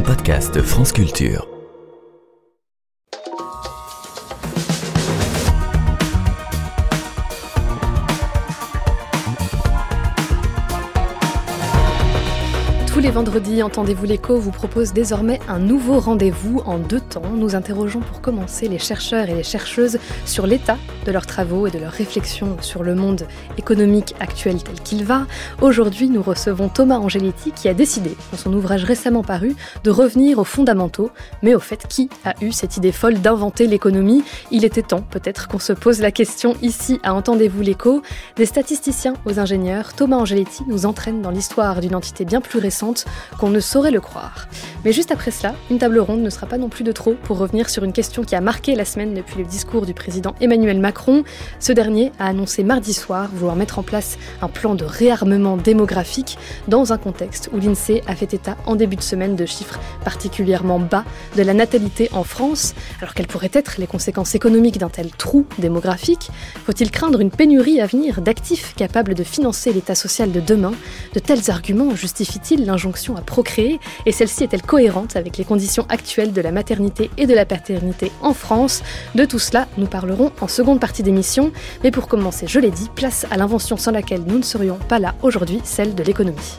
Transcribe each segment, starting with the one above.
un podcast France Culture. Les vendredis, Entendez-vous l'écho vous propose désormais un nouveau rendez-vous en deux temps. Nous interrogeons pour commencer les chercheurs et les chercheuses sur l'état de leurs travaux et de leurs réflexions sur le monde économique actuel tel qu'il va. Aujourd'hui, nous recevons Thomas Angeletti qui a décidé, dans son ouvrage récemment paru, de revenir aux fondamentaux. Mais au fait, qui a eu cette idée folle d'inventer l'économie? Il était temps peut-être qu'on se pose la question ici à Entendez-vous l'écho. Des statisticiens aux ingénieurs, Thomas Angeletti nous entraîne dans l'histoire d'une entité bien plus récente qu'on ne saurait le croire. Mais juste après cela, une table ronde ne sera pas non plus de trop pour revenir sur une question qui a marqué la semaine depuis le discours du président Emmanuel Macron. Ce dernier a annoncé mardi soir vouloir mettre en place un plan de réarmement démographique dans un contexte où l'INSEE a fait état en début de semaine de chiffres particulièrement bas de la natalité en France. Alors quelles pourraient être les conséquences économiques d'un tel trou démographique? Faut-il craindre une pénurie à venir d'actifs capables de financer l'état social de demain? De tels arguments justifient-ils l'injonction à procréer et celle-ci est-elle cohérente avec les conditions actuelles de la maternité et de la paternité en France? De tout cela, nous parlerons en seconde partie d'émission. Mais pour commencer, je l'ai dit, place à l'invention sans laquelle nous ne serions pas là aujourd'hui, celle de l'économie.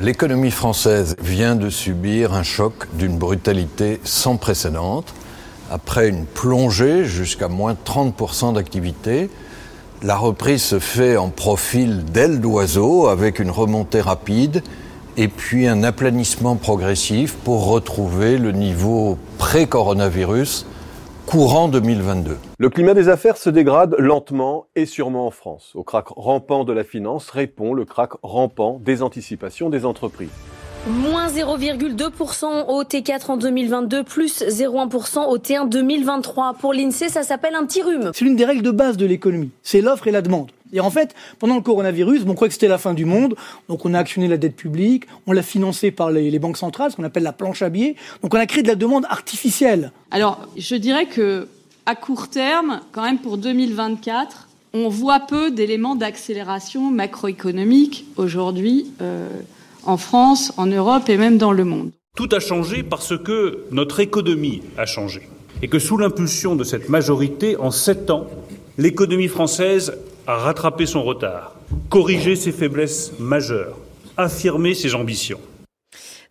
L'économie française vient de subir un choc d'une brutalité sans précédent. Après une plongée jusqu'à moins 30% d'activité, la reprise se fait en profil d'aile d'oiseau avec une remontée rapide et puis un aplanissement progressif pour retrouver le niveau pré-coronavirus courant 2022. Le climat des affaires se dégrade lentement et sûrement en France. Au crack rampant de la finance répond le crack rampant des anticipations des entreprises. Moins 0,2% au T4 en 2022, plus 0,1% au T1 2023. Pour l'INSEE, ça s'appelle un petit rhume. C'est l'une des règles de base de l'économie. C'est l'offre et la demande. Et en fait, pendant le coronavirus, on croyait que c'était la fin du monde, donc on a actionné la dette publique, on l'a financée par les, les, banques centrales, ce qu'on appelle la planche à billets, donc on a créé de la demande artificielle. Alors, je dirais que à court terme, quand même pour 2024, on voit peu d'éléments d'accélération macroéconomique aujourd'hui. Euh, en France, en Europe et même dans le monde. Tout a changé parce que notre économie a changé. Et que sous l'impulsion de cette majorité, en sept ans, l'économie française a rattrapé son retard, corrigé ses faiblesses majeures, affirmé ses ambitions.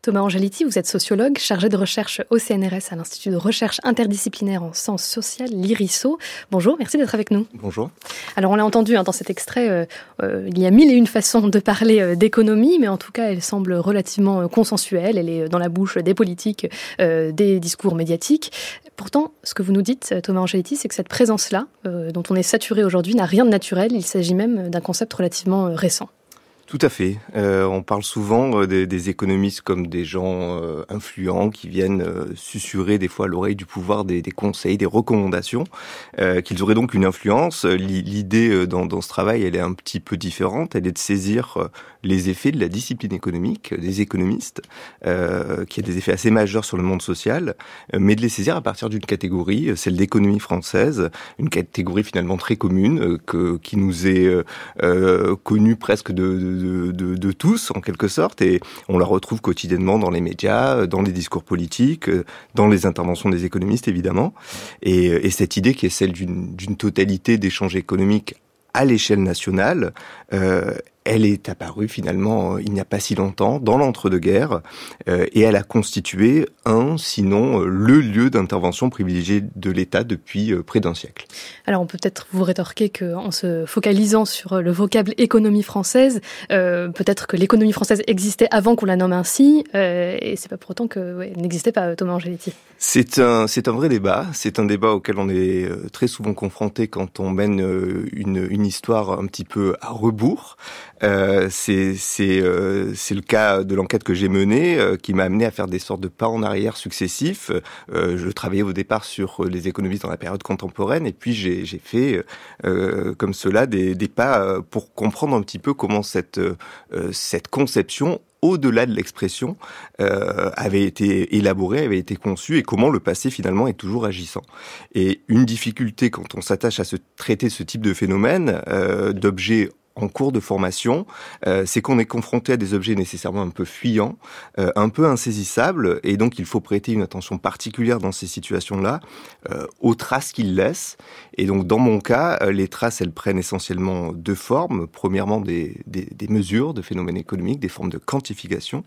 Thomas Angeletti, vous êtes sociologue, chargé de recherche au CNRS à l'Institut de recherche interdisciplinaire en sciences sociales, l'IRISO. Bonjour, merci d'être avec nous. Bonjour. Alors on l'a entendu hein, dans cet extrait, euh, euh, il y a mille et une façons de parler euh, d'économie, mais en tout cas elle semble relativement consensuelle, elle est dans la bouche des politiques, des discours médiatiques. Pourtant, ce que vous nous dites, Thomas Angeletti, c'est que cette présence-là, dont on est saturé aujourd'hui, n'a rien de naturel, il s'agit même d'un concept relativement récent. Tout à fait. Euh, on parle souvent euh, des, économistes comme des gens euh, influents qui viennent euh, susurrer des fois à l'oreille du pouvoir des, conseils, des recommandations, qu'ils auraient donc une influence. L'idée dans, ce travail, elle est un petit peu différente. Elle est de saisir les effets de la discipline économique des économistes, qui a des effets assez majeurs sur le monde social, mais de les saisir à partir d'une catégorie, celle d'économie française, une catégorie finalement très commune, que, qui nous est connue presque de de, de, de, tous, en quelque sorte, et on la retrouve quotidiennement dans les médias, dans les discours politiques, dans les interventions des économistes, évidemment. Et, et cette idée qui est celle d'une totalité d'échanges économiques à l'échelle nationale, euh, elle est apparue finalement il n'y a pas si longtemps dans l'entre-deux-guerres euh, et elle a constitué un, sinon le lieu d'intervention privilégié de l'État depuis euh, près d'un siècle. Alors on peut peut-être vous rétorquer qu'en se focalisant sur le vocable économie française, euh, peut-être que l'économie française existait avant qu'on la nomme ainsi euh, et c'est pas pour autant qu'elle ouais, n'existait pas, Thomas Angeletti. C'est un, c'est un vrai débat. C'est un débat auquel on est très souvent confronté quand on mène une, une histoire un petit peu à rebours. Euh, c'est euh, le cas de l'enquête que j'ai menée euh, qui m'a amené à faire des sortes de pas en arrière successifs. Euh, je travaillais au départ sur les économistes dans la période contemporaine et puis j'ai fait euh, comme cela des des pas pour comprendre un petit peu comment cette cette conception au-delà de l'expression, euh, avait été élaboré, avait été conçu, et comment le passé finalement est toujours agissant. Et une difficulté quand on s'attache à se traiter ce type de phénomène, euh, d'objets en cours de formation, c'est qu'on est confronté à des objets nécessairement un peu fuyants, un peu insaisissables, et donc il faut prêter une attention particulière dans ces situations-là aux traces qu'ils laissent. Et donc dans mon cas, les traces, elles prennent essentiellement deux formes. Premièrement, des, des, mesures de phénomènes économiques, des formes de quantification,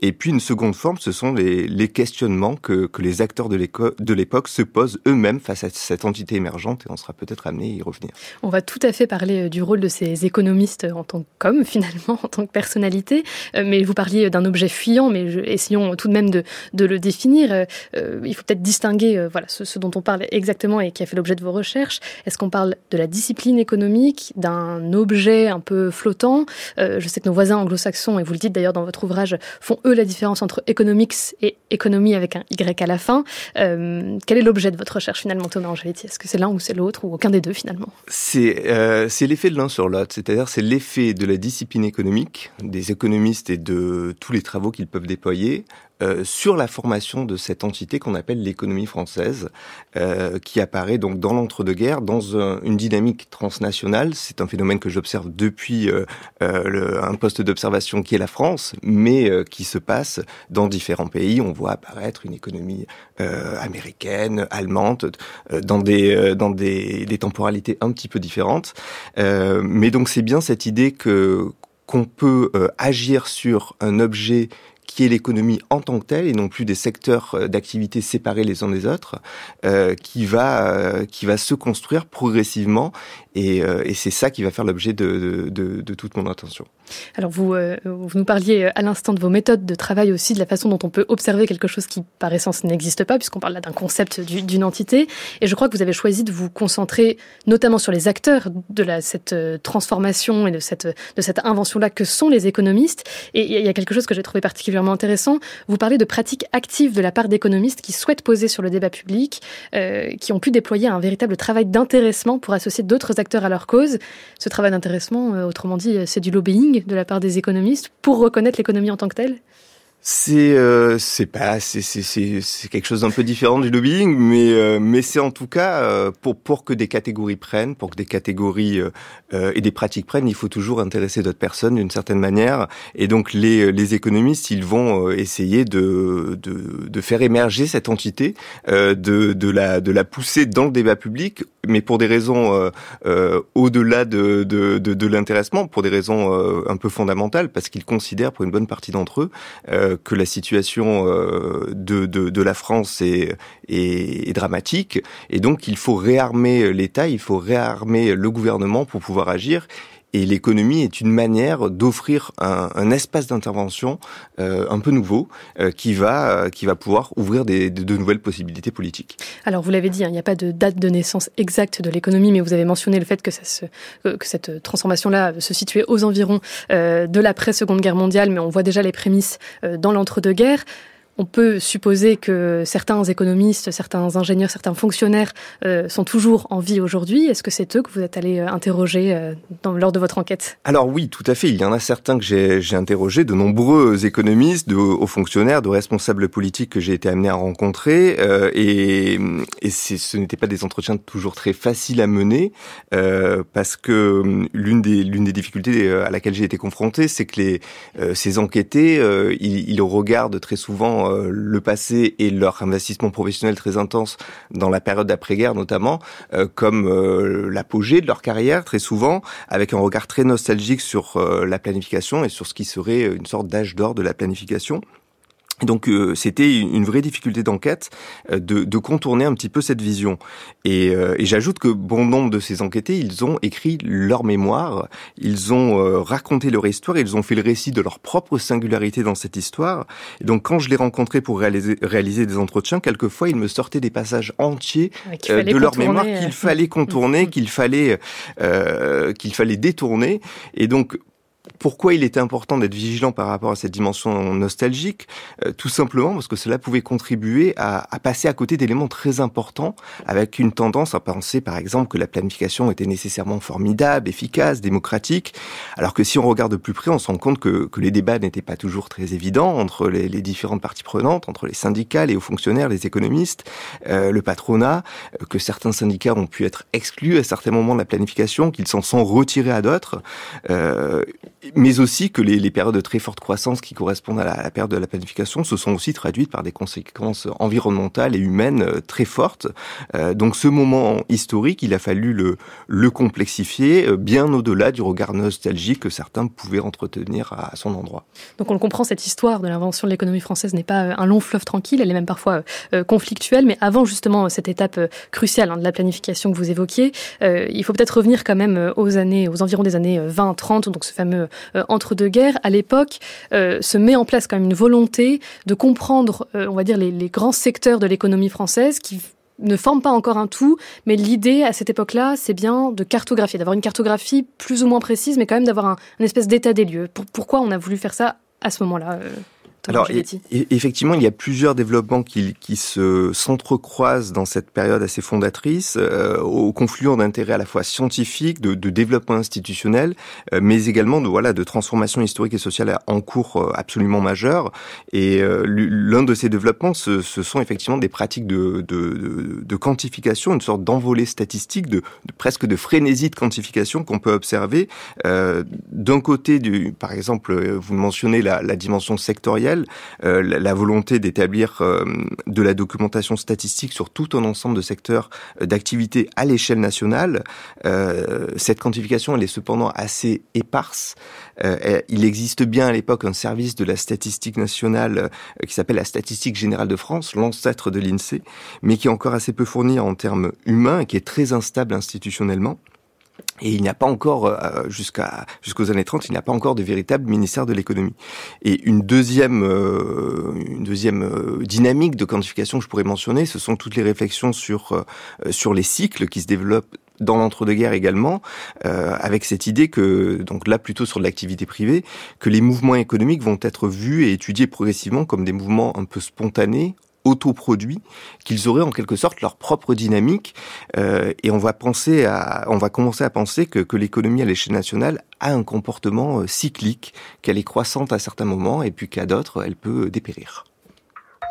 et puis une seconde forme, ce sont les, les questionnements que, que les acteurs de l'époque se posent eux-mêmes face à cette entité émergente, et on sera peut-être amené à y revenir. On va tout à fait parler euh, du rôle de ces économistes en tant qu'hommes, finalement, en tant que personnalité, euh, mais vous parliez d'un objet fuyant, mais essayons tout de même de, de le définir. Euh, il faut peut-être distinguer voilà, ce, dont on parle exactement et qui a fait l'objet de vos recherches. Est-ce qu'on parle de la discipline économique, d'un objet un peu flottant? Je sais que nos voisins anglo-saxons, et vous le dites d'ailleurs dans votre ouvrage, font eux la différence entre economics et économie avec un Y à la fin. Euh, quel est l'objet de votre recherche finalement, Thomas Angeletti Est-ce que c'est l'un ou c'est l'autre ou aucun des deux finalement? C'est euh, l'effet de l'un sur l'autre, c'est-à-dire c'est l'effet de la discipline économique, des économistes et de tous les travaux qu'ils peuvent déployer euh, sur la formation de cette entité qu'on appelle l'économie française, euh, qui apparaît donc dans l'entre-deux-guerres, dans un, une dynamique transnationale. C'est un phénomène que j'observe depuis euh, euh un poste d'observation qui est la France, mais euh, qui se passe dans différents pays. On voit apparaître une économie américaine, allemande, dans des dans des, des, temporalités un petit peu différentes. mais donc c'est bien cette idée que qu'on peut agir sur un objet qui est l'économie en tant que telle et non plus des secteurs euh, d'activité séparés les uns des autres, euh, qui va euh, qui va se construire progressivement et, euh, et c'est ça qui va faire l'objet de, de, de, toute mon attention. Alors vous, euh, vous nous parliez à l'instant de vos méthodes de travail aussi, de la façon dont on peut observer quelque chose qui par essence n'existe pas, puisqu'on parle là d'un concept d'une entité. Et je crois que vous avez choisi de vous concentrer notamment sur les acteurs de cette transformation et de cette, de cette invention-là que sont les économistes. Et il y a quelque chose que j'ai trouvé particulièrement intéressant. Vous parlez de pratiques actives de la part d'économistes qui souhaitent poser sur le débat public, euh, qui ont pu déployer un véritable travail d'intéressement pour associer d'autres acteurs à leur cause. Ce travail d'intéressement, euh, autrement dit, c'est du lobbying de la part des économistes pour reconnaître l'économie en tant que telle? C'est euh, c'est pas c'est quelque chose d'un peu différent du lobbying, mais euh, c'est en tout cas euh, pour que des catégories prennent, pour que des catégories et des pratiques prennent, il faut toujours intéresser d'autres personnes d'une certaine manière. Et donc les économistes, ils vont essayer de faire émerger cette entité, de la pousser dans le débat public, mais pour des raisons au-delà de de de, de l'intéressement, pour des raisons un peu fondamentales, parce qu'ils considèrent pour une bonne partie d'entre eux que la situation euh, de, de, de la France est, est, est, dramatique. Et donc il faut réarmer l'État, il faut réarmer le gouvernement pour pouvoir agir et l'économie est une manière d'offrir un, espace d'intervention euh, un peu nouveau euh, qui va euh, qui va pouvoir ouvrir de, nouvelles possibilités politiques. Alors vous l'avez dit, hein, il n'y a pas de date de naissance exacte de l'économie, mais vous avez mentionné le fait que, cette transformation-là se situait aux environs de l'après Seconde Guerre mondiale, mais on voit déjà les prémices dans l'entre-deux-guerres on peut supposer que certains économistes, certains ingénieurs, certains fonctionnaires euh, sont toujours en vie aujourd'hui. Est-ce que c'est eux que vous êtes allé euh, interroger euh, dans, lors de votre enquête? Alors oui, tout à fait. Il y en a certains que j'ai interrogés, de nombreux économistes, de hauts fonctionnaires, de responsables politiques que j'ai été amené à rencontrer. Euh, et et ce n'était pas des entretiens toujours très faciles à mener, euh, parce que hum, l'une des, des difficultés à laquelle j'ai été confronté, c'est que les, ces enquêtés, ils, ils regardent très souvent euh, le passé et leur investissement professionnel très intense dans la période d'après-guerre notamment, euh, comme euh, l'apogée de leur carrière très souvent, avec un regard très nostalgique sur la planification et sur ce qui serait une sorte d'âge d'or de la planification. Donc euh, c'était une vraie difficulté d'enquête euh, de, de, contourner un petit peu cette vision. Et, euh, et j'ajoute que bon nombre de ces enquêtés, ils ont écrit leur mémoire, ils ont euh, raconté leur histoire, ils ont fait le récit de leur propre singularité dans cette histoire. Et donc quand je les rencontrais pour réaliser, réaliser des entretiens, quelquefois ils me sortaient des passages entiers de leur mémoire qu'il fallait contourner, qu'il fallait qu'il fallait détourner. Et donc pourquoi il était important d'être vigilant par rapport à cette dimension nostalgique euh, Tout simplement parce que cela pouvait contribuer à, à passer à côté d'éléments très importants, avec une tendance à penser, par exemple, que la planification était nécessairement formidable, efficace, démocratique, alors que si on regarde de plus près, on se rend compte que, que les débats n'étaient pas toujours très évidents entre les, différentes parties prenantes, entre les syndicats, les hauts fonctionnaires, les économistes, euh, le patronat, euh, que certains syndicats ont pu être exclus à certains moments de la planification, qu'ils s'en sont retirés à d'autres. Euh, mais aussi que les, les, périodes de très forte croissance qui correspondent à la, à la, période de la planification se sont aussi traduites par des conséquences environnementales et humaines euh, très fortes. Euh, donc ce moment historique, il a fallu le, le complexifier euh, bien au-delà du regard nostalgique que certains pouvaient entretenir à, à son endroit. Donc on le comprend, cette histoire de l'invention de l'économie française n'est pas euh, un long fleuve tranquille, elle est même parfois euh, conflictuelle, mais avant justement cette étape cruciale hein, de la planification que vous évoquiez, euh, il faut peut-être revenir quand même aux années, aux environs des années 20-30, donc ce fameux euh, entre-deux-guerres, à l'époque, euh, se met en place quand même une volonté de comprendre, euh, on va dire, les, grands secteurs de l'économie française qui ne forment pas encore un tout, mais l'idée à cette époque-là, c'est bien de cartographier, d'avoir une cartographie plus ou moins précise, mais quand même d'avoir un, espèce d'état des lieux. Pour, pourquoi on a voulu faire ça à ce moment-là euh alors, et, effectivement, il y a plusieurs développements qui, qui se s'entrecroisent dans cette période assez fondatrice, euh, au confluent d'intérêts à la fois scientifiques, de, de développement institutionnel, euh, mais également de voilà de transformation historique et sociale en cours euh, absolument majeure. Et euh, l'un de ces développements, ce, ce, sont effectivement des pratiques de, de, de, de quantification, une sorte d'envolée statistique, de, presque de frénésie de quantification qu'on peut observer. Euh, d'un côté, du, par exemple, vous mentionnez la, la dimension sectorielle euh, la, volonté d'établir euh, de la documentation statistique sur tout un ensemble de secteurs euh, d'activité à l'échelle nationale. Cette quantification, elle est cependant assez éparse. Il existe bien à l'époque un service de la statistique nationale qui s'appelle la statistique générale de France, l'ancêtre de l'INSEE, mais qui est encore assez peu fourni en termes humains et qui est très instable institutionnellement. Et il n'y a pas encore, euh, jusqu'à jusqu'aux années 30, il n'y a pas encore de véritable ministère de l'économie. Et une deuxième, euh, une deuxième euh, dynamique de quantification que je pourrais mentionner, ce sont toutes les réflexions sur euh, sur les cycles qui se développent dans l'entre-deux-guerres également, euh, avec cette idée que, donc là plutôt sur l'activité privée, que les mouvements économiques vont être vus et étudiés progressivement comme des mouvements un peu spontanés, autoproduits, qu'ils auraient en quelque sorte leur propre dynamique. Euh, et on va penser à, on va commencer à penser que, que l'économie à l'échelle nationale a un comportement euh, cyclique, qu'elle est croissante à certains moments et puis qu'à d'autres, elle peut dépérir.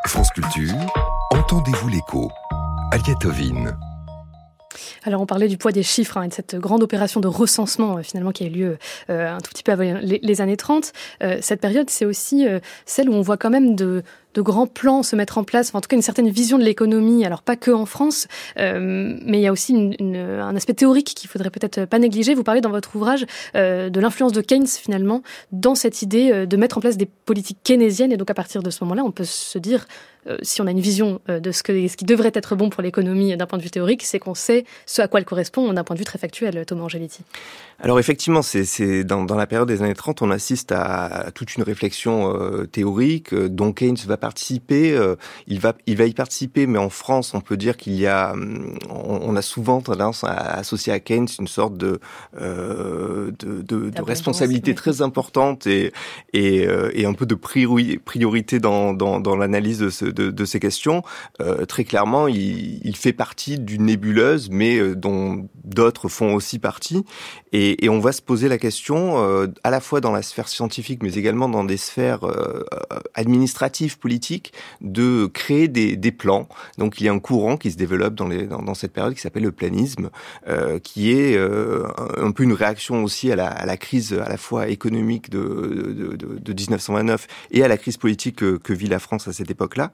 France Culture, entendez-vous l'écho Aliatovine. Alors on parlait du poids des chiffres hein, et de cette grande opération de recensement euh, finalement qui a eu lieu euh, un tout petit peu avant les, les années 30. Euh, cette période, c'est aussi euh, celle où on voit quand même de, de grands plans se mettre en place, en tout cas une certaine vision de l'économie, alors pas que en France, euh, mais il y a aussi un aspect théorique qu'il faudrait peut-être pas négliger. Vous parlez dans votre ouvrage euh, de l'influence de Keynes finalement dans cette idée euh, de mettre en place des politiques keynésiennes et donc à partir de ce moment-là, on peut se dire si on a une vision de ce, que, ce qui devrait être bon pour l'économie d'un point de vue théorique, c'est qu'on sait ce à quoi elle correspond d'un point de vue très factuel, Thomas Angeletti. Alors effectivement, c'est dans, la période des années 30, on assiste à, à toute une réflexion théorique dont Keynes va participer. Euh, il, va, il va y participer, mais en France, on peut dire qu'il y a, on, on, a souvent tendance à associer à Keynes une sorte de, euh, de, de, de responsabilité oui. très importante et, et, euh, et, un peu de priorité dans, dans, dans l'analyse de, ce, de, de, ces questions. Euh, très clairement, il, il, fait partie d'une nébuleuse, mais dont d'autres font aussi partie. Et, et, on va se poser la question, euh, à la fois dans la sphère scientifique, mais également dans des sphères euh, administratives, politiques, de créer des, des, plans. Donc il y a un courant qui se développe dans, les, dans, dans cette période qui s'appelle le planisme, euh, qui est euh, un peu une réaction aussi à la, à la, crise à la fois économique de, de, de, de 1929 et à la crise politique que, que vit la France à cette époque-là.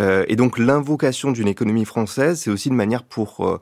Euh, et donc l'invocation d'une économie française, c'est aussi une manière pour euh,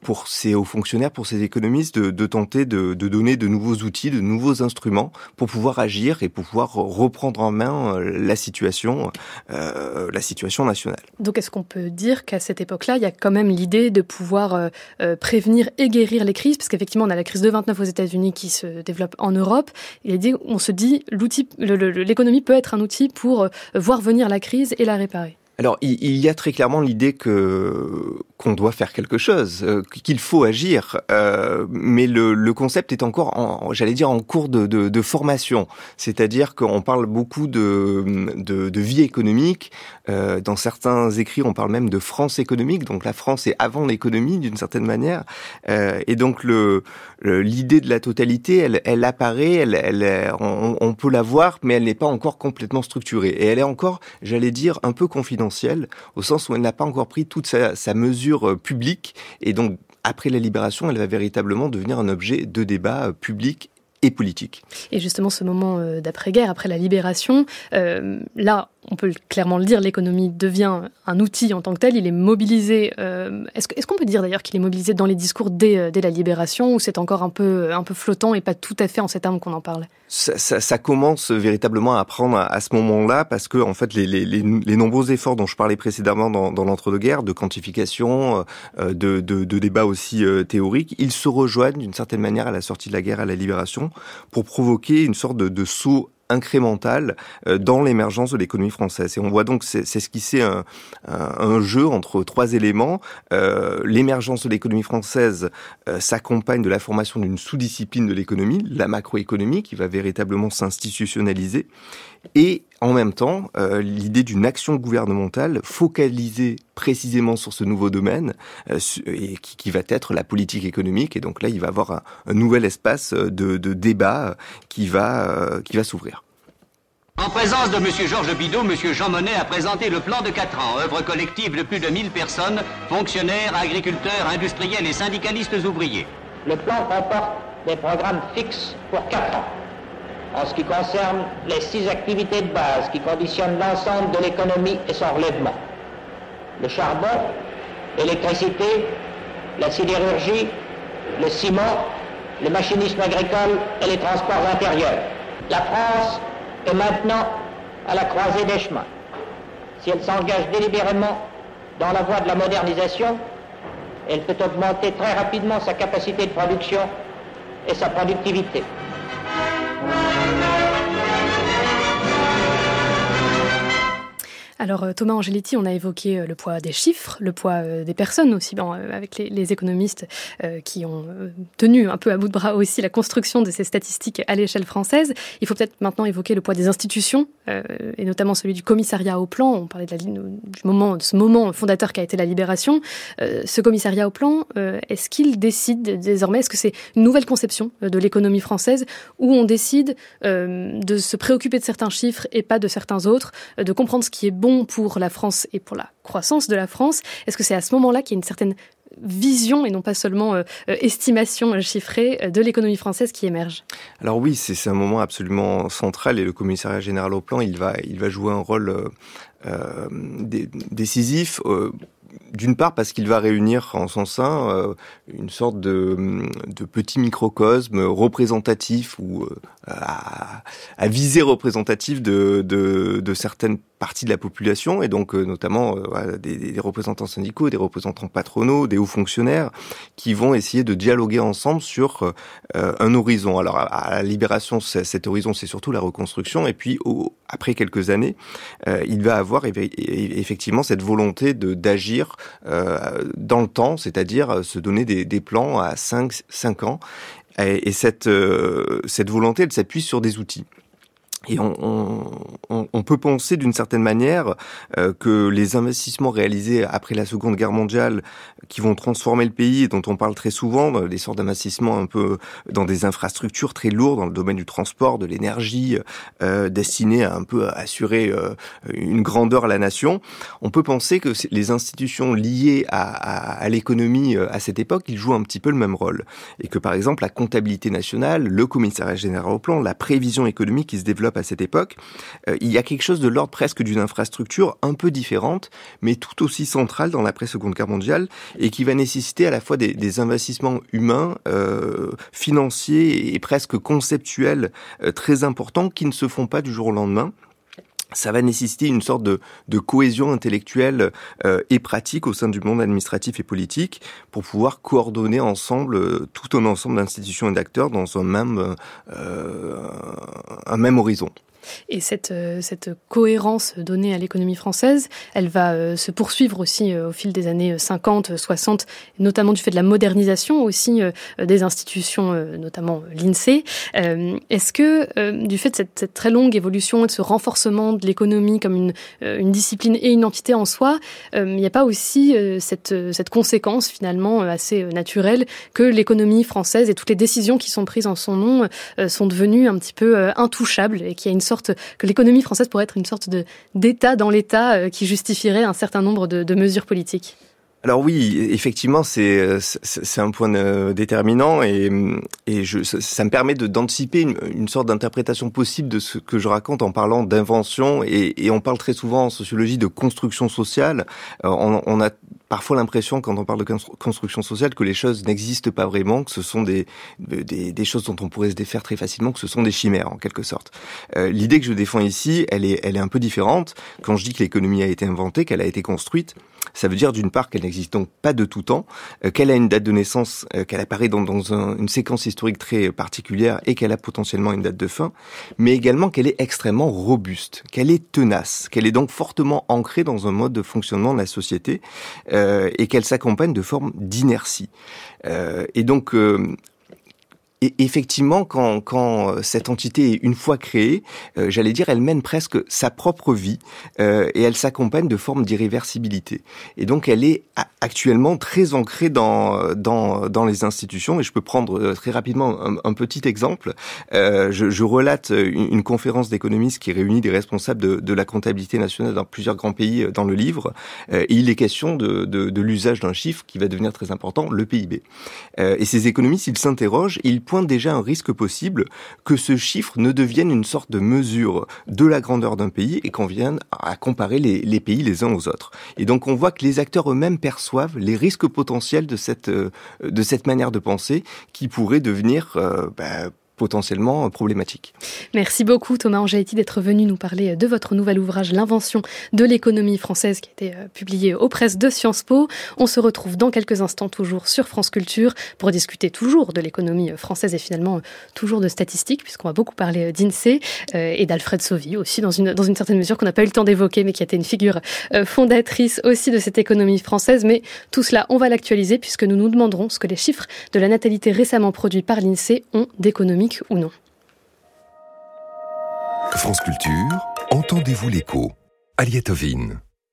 pour ces hauts fonctionnaires, pour ces économistes, de, tenter de, donner de nouveaux outils, de nouveaux instruments pour pouvoir agir et pouvoir reprendre en main euh, la situation, euh, la situation nationale. Donc, est-ce qu'on peut dire qu'à cette époque-là, il y a quand même l'idée de pouvoir euh, euh prévenir et guérir les crises, parce qu'effectivement, on a la crise de 29 aux États-Unis qui se développe en Europe. Et on se dit, l'économie peut être un outil pour voir venir la crise et la réparer. Alors, il y a très clairement l'idée que qu'on doit faire quelque chose, euh, qu'il faut agir, euh, mais le, concept est encore, j'allais dire, en cours de, de, formation. C'est-à-dire qu'on parle beaucoup de, de vie économique. Euh, dans certains écrits, on parle même de France économique. Donc la France est avant l'économie d'une certaine manière. Euh, et donc le l'idée de la totalité, elle, elle apparaît, elle, elle on, peut la voir, mais elle n'est pas encore complètement structurée. Et elle est encore, j'allais dire, un peu confidentielle, au sens où elle n'a pas encore pris toute sa, sa mesure euh, publique. Et donc, après la libération, elle va véritablement devenir un objet de débat euh, public et politique. Et justement, ce moment euh, d'après-guerre, après la libération, là, on peut clairement le dire, l'économie devient un outil en tant que tel, il est mobilisé. Euh, est-ce, qu'on peut dire d'ailleurs qu'il est mobilisé dans les discours dès, euh, la libération ou c'est encore un peu, flottant et pas tout à fait en ces termes qu'on en parle? Ça, commence véritablement à prendre à, ce moment-là parce que en fait les, nombreux efforts dont je parlais précédemment dans, l'entre-deux-guerres, de quantification, euh, de, débats aussi théoriques, ils se rejoignent d'une certaine manière à la sortie de la guerre, à la libération, pour provoquer une sorte de, de saut incrémentale euh, dans l'émergence de l'économie française. Et on voit donc c'est ce qui c'est un, un, jeu entre trois éléments. Euh, l'émergence de l'économie française euh, s'accompagne de la formation d'une sous-discipline de l'économie, la macroéconomie, qui va véritablement s'institutionnaliser. Et en même temps, euh, l'idée d'une action gouvernementale focalisée précisément sur ce nouveau domaine, euh, et qui, qui, va être la politique économique. Et donc là, il va y avoir un, un nouvel espace de, de débat euh, qui va, qui va s'ouvrir. En présence de M. Georges Bidault, M. Jean Monnet a présenté le plan de 4 ans, œuvre collective de plus de 1000 personnes, fonctionnaires, agriculteurs, industriels et syndicalistes ouvriers. Le plan comporte des programmes fixes pour 4 ans en ce qui concerne les six activités de base qui conditionnent l'ensemble de l'économie et son relèvement. Le charbon, l'électricité, la sidérurgie, le ciment, le machinisme agricole et les transports intérieurs. La France est maintenant à la croisée des chemins. Si elle s'engage délibérément dans la voie de la modernisation, elle peut augmenter très rapidement sa capacité de production et sa productivité. Alors euh, Thomas Angeletti, on a évoqué euh, le poids des chiffres, le poids euh, des personnes aussi, avec les, économistes qui ont tenu un peu à bout de bras aussi la construction de ces statistiques à l'échelle française. Il faut peut-être maintenant évoquer le poids des institutions, et notamment celui du commissariat au plan. On parlait de moment, ce moment fondateur qui a été la libération. ce commissariat au plan, est-ce qu'il décide désormais, est-ce que c'est une nouvelle conception de l'économie française où on décide de se préoccuper de certains chiffres et pas de certains autres, de comprendre ce qui est bon pour la France et pour la croissance de la France. Est-ce que c'est à ce moment-là qu'il y a une certaine vision et non pas seulement euh, euh, estimation chiffrée euh, de l'économie française qui émerge? Alors oui, c'est un moment absolument central et le commissariat général au plan, il va, il va jouer un rôle décisif d'une part parce qu'il va réunir en son sein une sorte de, petit microcosme représentatif ou à, à, visée représentative de, certaines parties de la population et donc euh, notamment des, des, représentants syndicaux, des représentants patronaux, des hauts fonctionnaires qui vont essayer de dialoguer ensemble sur un horizon. Alors à, la libération, cet horizon, c'est surtout la reconstruction et puis après quelques années, il va avoir effectivement cette volonté de d'agir euh, dans le temps, c'est-à-dire euh, se donner des, plans à 5, 5 ans. Et, et cette, euh, cette volonté, elle s'appuie sur des outils. Et on, on, on, peut penser d'une certaine manière euh, que les investissements réalisés après la Seconde Guerre mondiale, qui vont transformer le pays et dont on parle très souvent, des sortes d'investissements un peu dans des infrastructures très lourdes dans le domaine du transport, de l'énergie, euh, destinés à un peu assurer euh, une grandeur à la nation, on peut penser que les institutions liées à, à, à l'économie euh, à cette époque, ils jouent un petit peu le même rôle. Et que par exemple la comptabilité nationale, le commissariat général au plan, la prévision économique qui se développe à cette époque, euh, il y a quelque chose de l'ordre presque d'une infrastructure un peu différente, mais tout aussi centrale dans l'après-seconde guerre mondiale, et qui va nécessiter à la fois des, investissements humains, euh, financiers et presque conceptuels euh, très importants qui ne se font pas du jour au lendemain ça va nécessiter une sorte de, cohésion intellectuelle euh, et pratique au sein du monde administratif et politique pour pouvoir coordonner ensemble euh, tout un ensemble d'institutions et d'acteurs dans un même, euh, un même horizon. Et cette, euh, cette cohérence donnée à l'économie française, elle va euh, se poursuivre aussi euh, au fil des années 50, 60, notamment du fait de la modernisation aussi des institutions, notamment l'INSEE. Est-ce que du fait de cette, très longue évolution et de ce renforcement de l'économie comme une, une, discipline et une entité en soi, il n'y a pas aussi cette, cette conséquence finalement assez naturelle que l'économie française et toutes les décisions qui sont prises en son nom sont devenues un petit peu intouchables et qu'il y a une sorte que l'économie française pourrait être une sorte de d'État dans l'État euh, qui justifierait un certain nombre de, mesures politiques. Alors oui, effectivement, c'est c'est un point euh, déterminant et et ça me permet de d'anticiper une, sorte d'interprétation possible de ce que je raconte en parlant d'invention et, on parle très souvent en sociologie de construction sociale. Euh, on a parfois l'impression, quand on parle de construction sociale, que les choses n'existent pas vraiment, que ce sont des, des, des, choses dont on pourrait se défaire très facilement, que ce sont des chimères, en quelque sorte. Euh, L'idée que je défends ici, elle est, elle est un peu différente. Quand je dis que l'économie a été inventée, qu'elle a été construite, ça veut dire d'une part qu'elle n'existe donc pas de tout temps, euh, qu'elle a une date de naissance, euh, qu'elle apparaît dans, dans un, une séquence historique très particulière et qu'elle a potentiellement une date de fin, mais également qu'elle est extrêmement robuste, qu'elle est tenace, qu'elle est donc fortement ancrée dans un mode de fonctionnement de la société. Euh, et qu'elle s'accompagne de formes d'inertie. Euh, et donc, euh, et effectivement, quand, quand euh, cette entité est une fois créée, euh, j'allais dire, elle mène presque sa propre vie euh, et elle s'accompagne de formes d'irréversibilité. Et donc, elle est actuellement très ancrée dans, dans, dans les institutions. Et je peux prendre très rapidement un, petit exemple. Je, je, relate une, une conférence d'économistes qui réunit des responsables de, de, la comptabilité nationale dans plusieurs grands pays dans le livre. Et il est question de, de, de l'usage d'un chiffre qui va devenir très important, le PIB. Et ces économistes, ils s'interrogent, ils pointe déjà un risque possible que ce chiffre ne devienne une sorte de mesure de la grandeur d'un pays et qu'on vienne à comparer les, pays les uns aux autres. Et donc on voit que les acteurs eux-mêmes perçoivent les risques potentiels de cette, euh, de cette manière de penser qui pourrait devenir euh, bah, potentiellement problématique. Merci beaucoup Thomas Angeletti d'être venu nous parler de votre nouvel ouvrage L'invention de l'économie française qui a été euh, publié aux presses de Sciences Po. On se retrouve dans quelques instants toujours sur France Culture pour discuter toujours de l'économie française et finalement euh, toujours de statistiques puisqu'on va beaucoup parler euh, d'INSEE et d'Alfred Sauvy aussi dans une, dans une certaine mesure qu'on n'a pas eu le temps d'évoquer mais qui a été une figure fondatrice aussi de cette économie française. Mais tout cela, on va l'actualiser puisque nous nous demanderons ce que les chiffres de la natalité récemment produits par l'INSEE ont d'économie ou non. France Culture, entendez-vous l'écho Aliette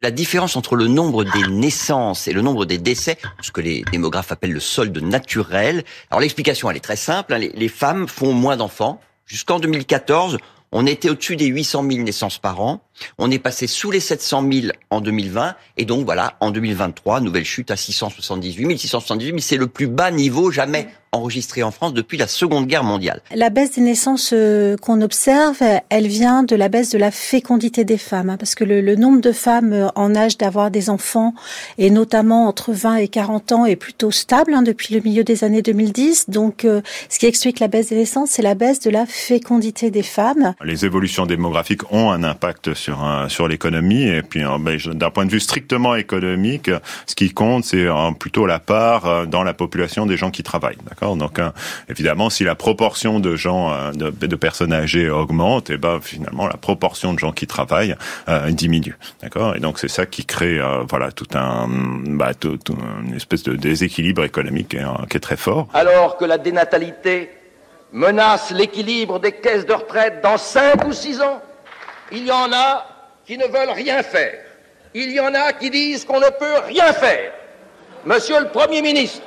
la différence entre le nombre des naissances et le nombre des décès, ce que les démographes appellent le solde naturel. Alors l'explication, elle est très simple. Hein. Les, les femmes font moins d'enfants. Jusqu'en 2014, on était au-dessus des 800 000 naissances par an. On est passé sous les 700 000 en 2020. Et donc, voilà, en 2023, nouvelle chute à 678 678 000. C'est le plus bas niveau jamais enregistré en France depuis la Seconde Guerre mondiale. La baisse des naissances euh, qu'on observe, elle vient de la baisse de la fécondité des femmes, hein, parce que le, le, nombre de femmes euh, en âge d'avoir des enfants, et notamment entre 20 et 40 ans, est plutôt stable hein, depuis le milieu des années 2010. Donc, euh, ce qui explique la baisse des naissances, c'est la baisse de la fécondité des femmes. Les évolutions démographiques ont un impact sur sur l'économie, et puis ben, d'un point de vue strictement économique, ce qui compte, c'est plutôt la part dans la population des gens qui travaillent. Donc hein, évidemment, si la proportion de gens, euh, de, personnes âgées augmente, et eh ben finalement la proportion de gens qui travaillent euh, diminue. D'accord. Et donc c'est ça qui crée euh, voilà tout un bah, tout, une espèce de déséquilibre économique hein, qui est très fort. Alors que la dénatalité menace l'équilibre des caisses de retraite dans cinq ou six ans, il y en a qui ne veulent rien faire. Il y en a qui disent qu'on ne peut rien faire. Monsieur le Premier ministre,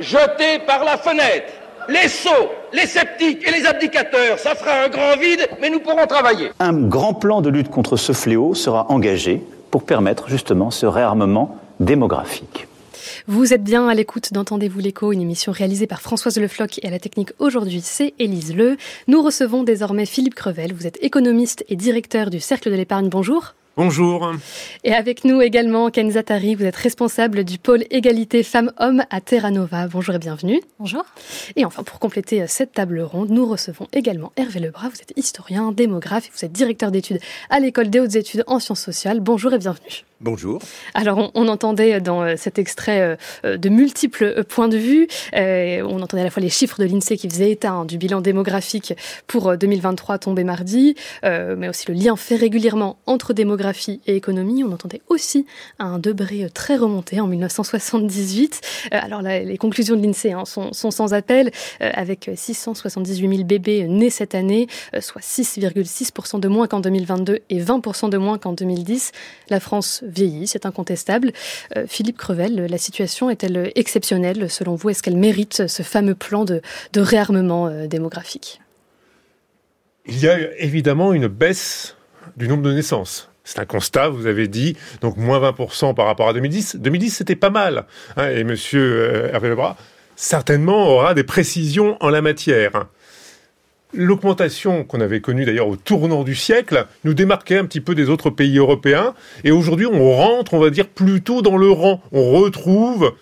jetés par la fenêtre. Les sots, les sceptiques et les abdicateurs, ça fera un grand vide, mais nous pourrons travailler. Un grand plan de lutte contre ce fléau sera engagé pour permettre justement ce réarmement démographique. Vous êtes bien à l'écoute d'Entendez-vous l'écho, une émission réalisée par Françoise Lefloc et à la technique aujourd'hui, c'est Élise Le. Nous recevons désormais Philippe Crevel. Vous êtes économiste et directeur du Cercle de l'épargne. Bonjour. Bonjour. Et avec nous également Kenza Tari, vous êtes responsable du pôle égalité femmes-hommes à Terra Nova. Bonjour et bienvenue. Bonjour. Et enfin, pour compléter cette table ronde, nous recevons également Hervé Lebras. Vous êtes historien, démographe et vous êtes directeur d'études à l'école des hautes études en sciences sociales. Bonjour et bienvenue. Bonjour. Alors, on, entendait dans euh, cet extrait euh, euh, de multiples points de vue. on entendait à la fois les chiffres de l'INSEE qui faisaient état hein, du bilan démographique pour 2023 tombé mardi, mais aussi le lien fait régulièrement entre démographie et économie. On entendait aussi un Debré très remonté en 1978. alors là, les conclusions de l'INSEE hein, sont, sans appel, avec 678 000 bébés nés cette année, soit 6,6% de moins qu'en 2022 et 20% de moins qu'en 2010. La France vieillit, c'est incontestable. Euh, Philippe Crevel, la situation est-elle exceptionnelle selon vous? Est-ce qu'elle mérite ce fameux plan de, réarmement euh, démographique? Il y a évidemment une baisse du nombre de naissances. C'est un constat, vous avez dit, donc moins 20% par rapport à 2010. 2010, c'était pas mal. Hein, et monsieur euh, Hervé Lebras, certainement, aura des précisions en la matière l'augmentation qu'on avait connue d'ailleurs au tournant du siècle nous démarquait un petit peu des autres pays européens. Et aujourd'hui, on rentre, on va dire, plutôt dans le rang. On retrouve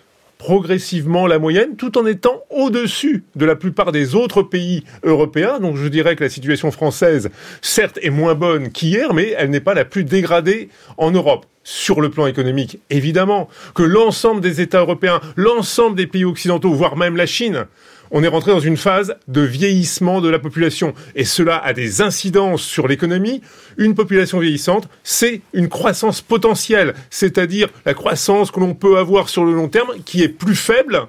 progressivement la moyenne tout en étant au-dessus de la plupart des autres pays européens. Donc je dirais que la situation française, certes, est moins bonne qu'hier, mais elle n'est pas la plus dégradée en Europe sur le plan économique, évidemment, que l'ensemble des États européens, l'ensemble des pays occidentaux, voire même la Chine, on est rentré dans une phase de vieillissement de la population. Et cela a des incidences sur l'économie. Une population vieillissante, c'est une croissance potentielle, c'est-à-dire la croissance que l'on peut avoir sur le long terme qui est plus faible.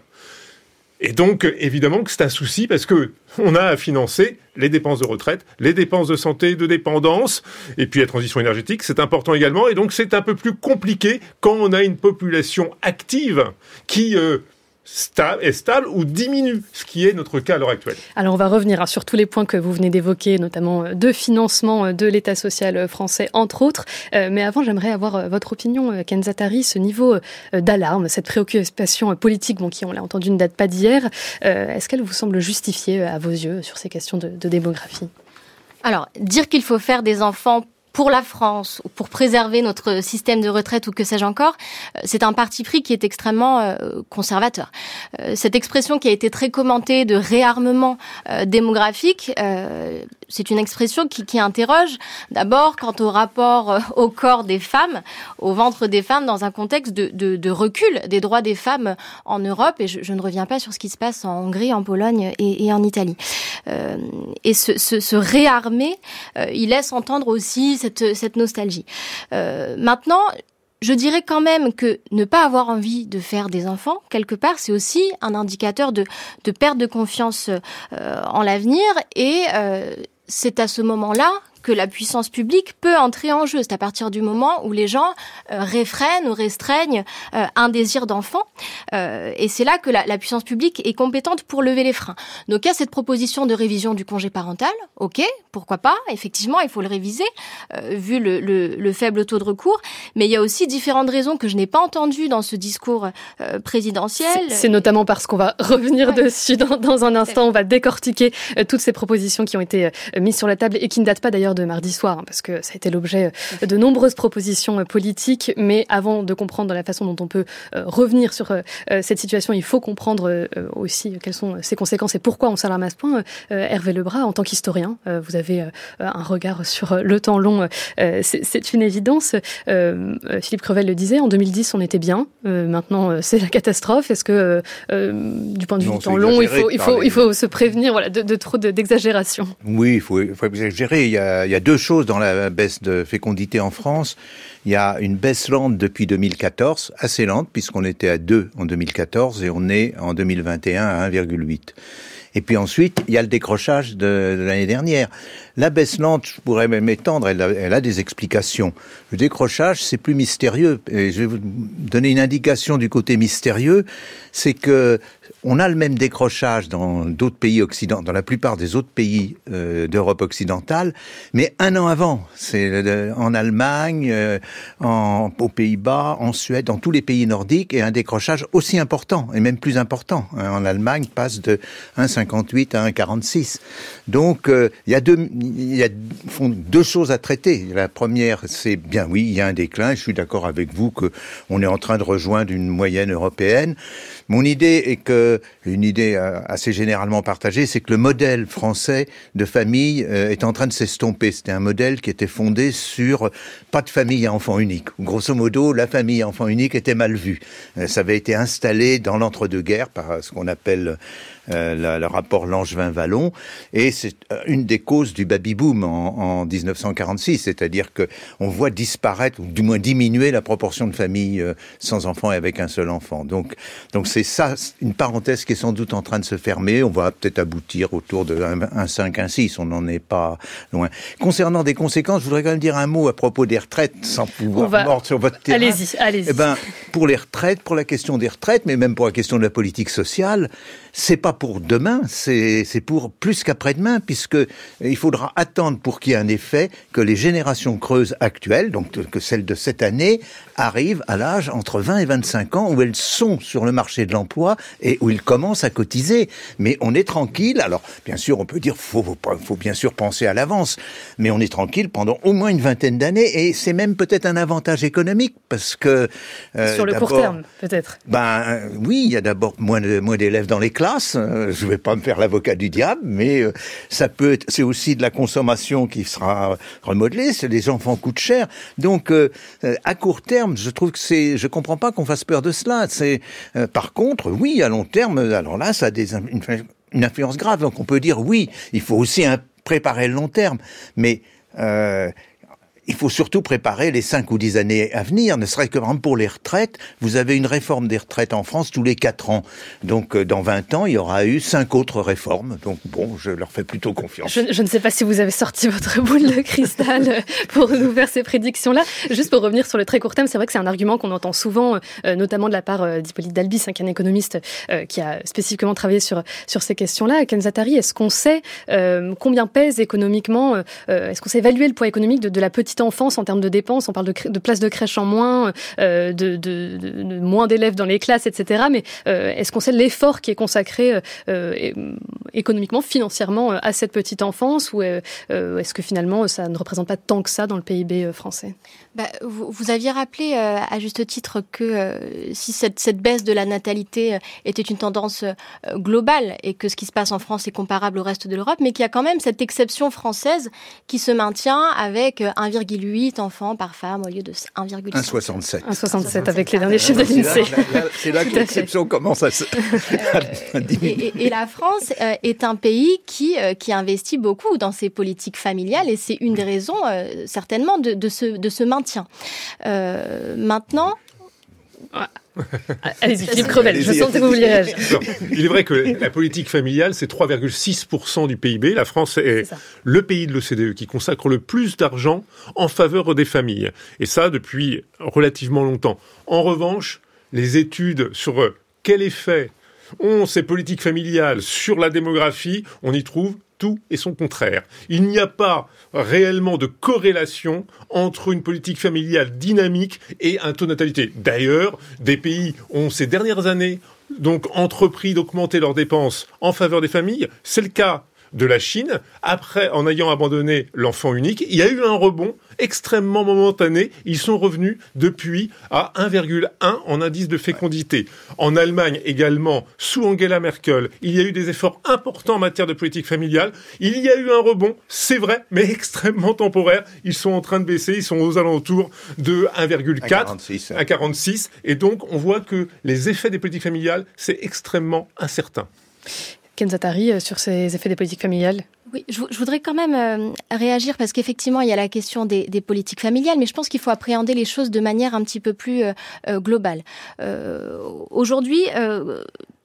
Et donc, évidemment que c'est un souci parce que on a à financer les dépenses de retraite, les dépenses de santé, de dépendance, et puis la transition énergétique, c'est important également. Et donc, c'est un peu plus compliqué quand on a une population active qui euh, est stable ou diminue, ce qui est notre cas à l'heure actuelle. Alors on va revenir hein, sur tous les points que vous venez d'évoquer, notamment euh, de financement euh, de l'État social euh, français, entre autres. mais avant, j'aimerais avoir votre opinion, Kenzatari, ce niveau d'alarme, cette préoccupation politique, bon, qui, on l'a entendu, ne date pas d'hier. Est-ce qu'elle vous semble justifiée à vos yeux sur ces questions de, de démographie? Alors, dire qu'il faut faire des enfants pour la France ou pour préserver notre système de retraite ou que sais-je encore, euh, c'est un parti pris qui est extrêmement euh, conservateur. Euh, cette expression qui a été très commentée de réarmement démographique, c'est une expression qui, qui interroge d'abord quant au rapport au corps des femmes, au ventre des femmes dans un contexte de, de, de recul des droits des femmes en Europe. Et je, je, ne reviens pas sur ce qui se passe en Hongrie, en Pologne et, et en Italie. et ce, ce, ce réarmer, il laisse entendre aussi cette, nostalgie. Euh, maintenant, je dirais quand même que ne pas avoir envie de faire des enfants, quelque part, c'est aussi un indicateur de, perte de confiance euh, en l'avenir et euh, c'est à ce moment-là que la puissance publique peut entrer en jeu. C'est à partir du moment où les gens euh, réfrènent ou restreignent euh, un désir d'enfant. Euh, et c'est là que la, la, puissance publique est compétente pour lever les freins. Donc il y a cette proposition de révision du congé parental. Ok, pourquoi pas? Effectivement, il faut le réviser euh, vu le, le, le, faible taux de recours. Mais il y a aussi différentes raisons que je n'ai pas entendues dans ce discours euh, présidentiel. C'est notamment parce qu'on va revenir dessus dans, dans, un instant. On va décortiquer toutes ces propositions qui ont été mises sur la table et qui ne datent pas d'ailleurs de mardi soir, hein, parce que ça a été l'objet euh, de nombreuses propositions euh, politiques. Mais avant de comprendre la façon dont on peut euh, revenir sur cette situation, il faut comprendre aussi quelles sont ses conséquences et pourquoi on s'alarme à ce point. Hervé Lebras, en tant qu'historien, vous avez un regard sur le temps long. C'est une évidence. Philippe Crevel le disait, en 2010, on était bien. Maintenant, c'est la catastrophe. Est-ce que, du point de vue du temps long, il faut, il faut, il faut se prévenir voilà, de, de trop d'exagération Oui, il faut, il faut exagérer. Il y a, il y a deux choses dans la baisse de fécondité en France. Il y a une baisse lente depuis 2014, assez lente, puisqu'on était à 2 en 2014 et on est en 2021 à 1,8. Et puis ensuite, il y a le décrochage de, l'année dernière. La baisse lente, je pourrais même étendre, elle a, des explications. Le décrochage, c'est plus mystérieux. Et je vais vous donner une indication du côté mystérieux. C'est que on a le même décrochage dans d'autres pays occidentaux, dans la plupart des autres pays euh, d'Europe occidentale, mais un an avant. C'est euh, en Allemagne, euh, aux Pays-Bas, en Suède, dans tous les pays nordiques, et un décrochage aussi important, et même plus important. Hein, en Allemagne, passe de 1,58 à 1,46. Donc, il y a deux, il y a deux choses à traiter. La première, c'est bien oui, il y a un déclin. Je suis d'accord avec vous que on est en train de rejoindre une moyenne européenne. Mon idée est que, une idée euh, assez généralement partagée, c'est que le modèle français de famille euh, est en train de s'estomper. C'était un modèle qui était fondé sur pas de famille à enfant unique. Grosso modo, la famille à enfant unique était mal vue. Euh, ça avait été installé dans l'entre-deux-guerres par ce qu'on appelle euh, le rapport Langevin-Vallon, et c'est euh, une des causes du baby-boom en, en, 1946, c'est-à-dire que on voit disparaître, ou du moins diminuer la proportion de familles euh, sans enfants et avec un seul enfant. Donc, donc c'est ça, une parenthèse qui est sans doute en train de se fermer. On va peut-être aboutir autour de 1,5, 1,6, on n'en est pas loin. Concernant des conséquences, je voudrais quand même dire un mot à propos des retraites, sans pouvoir va... mordre sur votre terrain. Allez-y, allez-y. Eh ben, pour les retraites, pour la question des retraites, mais même pour la question de la politique sociale, c'est pas pour demain, c'est pour plus qu'après-demain, puisque il faudra attendre pour qu'il y ait un effet que les générations creuses actuelles, donc que celles de cette année, arrivent à l'âge entre 20 et 25 ans où elles sont sur le marché de l'emploi et où ils commencent à cotiser. Mais on est tranquille. Alors, bien sûr, on peut dire, faut, faut, bien sûr penser à l'avance, mais on est tranquille pendant au moins une vingtaine d'années et c'est même peut-être un avantage économique parce que euh, sur le court terme, peut-être. Ben oui, il y a d'abord moins d'élèves dans les classes. Euh, je vais pas me faire l'avocat du diable, mais euh, ça peut être, c'est aussi de la consommation qui sera remodelée. Les enfants coûtent cher, donc euh, à court terme je trouve que c'est, je comprends pas qu'on fasse peur de cela. C'est, euh, par contre, oui, à long terme, alors là, ça a des, une, une, influence grave. Donc on peut dire oui, il faut aussi préparer le long terme, mais euh, il faut surtout préparer les 5 ou 10 années à venir, ne serait-ce que pour les retraites. Vous avez une réforme des retraites en France tous les 4 ans. Donc euh, dans 20 ans, il y aura eu 5 autres réformes. Donc bon, je leur fais plutôt confiance. Je, ne sais pas si vous avez sorti votre boule de cristal pour nous faire ces prédictions-là. Juste pour revenir sur le très court terme, c'est vrai que c'est un argument qu'on entend souvent, euh, notamment de la part euh, d'Hippolyte Dalbis, qui est un économiste euh, qui a spécifiquement travaillé sur, sur ces questions-là. Ken Zatari, est-ce qu'on sait euh, combien pèse économiquement, est-ce qu'on sait évaluer le poids économique de la petite enfance en termes de dépenses. On parle de, places de crèche en moins, euh, de, moins d'élèves dans les classes, etc. Mais euh, est-ce qu'on sait l'effort qui est consacré euh, économiquement, financièrement à cette petite enfance ou est-ce que finalement ça ne représente pas tant que ça dans le PIB français? Bah, vous, vous, aviez rappelé euh, à juste titre que euh, si cette, cette, baisse de la natalité euh, était une tendance globale et que ce qui se passe en France est comparable au reste de l'Europe, mais qu'il y a quand même cette exception française qui se maintient avec 1,8 enfants par femme au lieu de 1,67. 1,67. 1,67 avec les derniers chiffres de l'INSEE. C'est là, là, que l'exception commence à, se, à diminuer. Et, et, la France est un pays qui, qui investit beaucoup dans ses politiques familiales et c'est une des raisons certainement de, de, ce, de ce maintien maintien. Euh, maintenant. Allez-y, Philippe Crevel, je sens que vous vouliez réagir. Il est vrai que la politique familiale, c'est 3,6% du PIB. La France est, est le pays de l'OCDE qui consacre le plus d'argent en faveur des familles. Et ça, depuis relativement longtemps. En revanche, les études sur quel effet ont ces politiques familiales sur la démographie, on y trouve tout et son contraire. Il n'y a pas réellement de corrélation entre une politique familiale dynamique et un taux de natalité. D'ailleurs, des pays ont ces dernières années donc entrepris d'augmenter leurs dépenses en faveur des familles. C'est le cas de la Chine, après, en ayant abandonné l'enfant unique, il y a eu un rebond extrêmement momentané. Ils sont revenus depuis à 1,1 en indice de fécondité. En Allemagne également, sous Angela Merkel, il y a eu des efforts importants en matière de politique familiale. Il y a eu un rebond, c'est vrai, mais extrêmement temporaire. Ils sont en train de baisser, ils sont aux alentours de 1,4 à 46. Et donc, on voit que les effets des politiques familiales, c'est extrêmement incertain. Kenzatari, euh, sur ces effets des politiques familiales? Oui, je, voudrais quand même euh, réagir parce qu'effectivement, il y a la question des, des, politiques familiales, mais je pense qu'il faut appréhender les choses de manière un petit peu plus euh, euh globale. Aujourd'hui,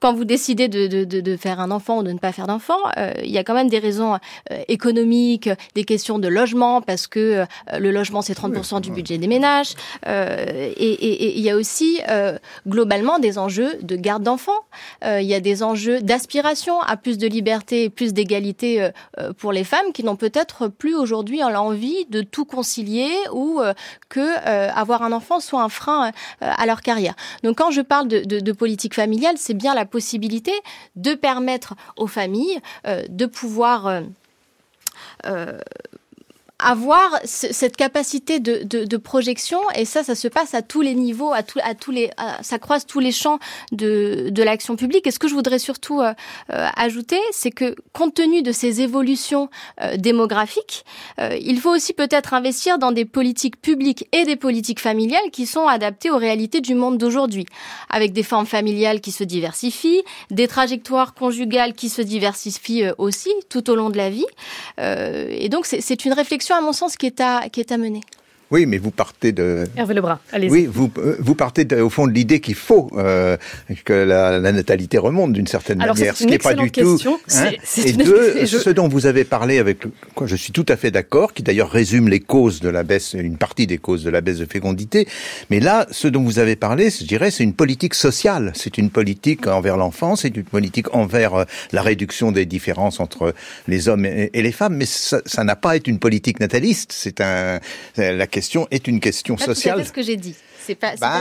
quand vous décidez de, de, de, de, faire un enfant ou de ne pas faire d'enfant, euh, il y a quand même des raisons euh, économiques, des questions de logement, parce que euh, le logement, c'est 30% du budget des ménages. Euh, et il y a aussi, globalement, des enjeux de garde d'enfants. Il y a des enjeux d'aspiration à plus de liberté et plus d'égalité pour les femmes qui n'ont peut-être plus aujourd'hui l'envie de tout concilier ou que avoir un enfant soit un frein à leur carrière. Donc quand je parle de, de, de politique familiale, c'est bien la possibilité de permettre aux familles euh, de pouvoir euh, euh, avoir cette capacité de, de, de, projection et ça, ça se passe à tous les niveaux, à, tout, à tous les, ça croise tous les champs de, de l'action publique. Et ce que je voudrais surtout euh, euh ajouter, c'est que compte tenu de ces évolutions euh, démographiques, euh, il faut aussi peut-être investir dans des politiques publiques et des politiques familiales qui sont adaptées aux réalités du monde d'aujourd'hui, avec des formes familiales qui se diversifient, des trajectoires conjugales qui se diversifient euh, aussi tout au long de la vie. et donc c'est une réflexion à mon sens, qui est à, qui est à mener. Oui, mais vous partez de. Hervé Lebras, allez-y. Oui, vous, euh, vous partez de, au fond de l'idée qu'il faut euh, que la, la, natalité remonte d'une certaine Alors, manière, ce qui n'est pas du question. tout. Hein et deux, je... ce dont vous avez parlé avec quoi je suis tout à fait d'accord, qui d'ailleurs résume les causes de la baisse, une partie des causes de la baisse de fécondité. Mais là, ce dont vous avez parlé, je dirais, c'est une politique sociale. C'est une politique envers l'enfant, c'est une politique envers euh, la réduction des différences entre les hommes et, et les femmes. Mais ça n'a pas été une politique nataliste. C'est un la question question est une question sociale. C'est ce que j'ai dit. C'est pas, bah,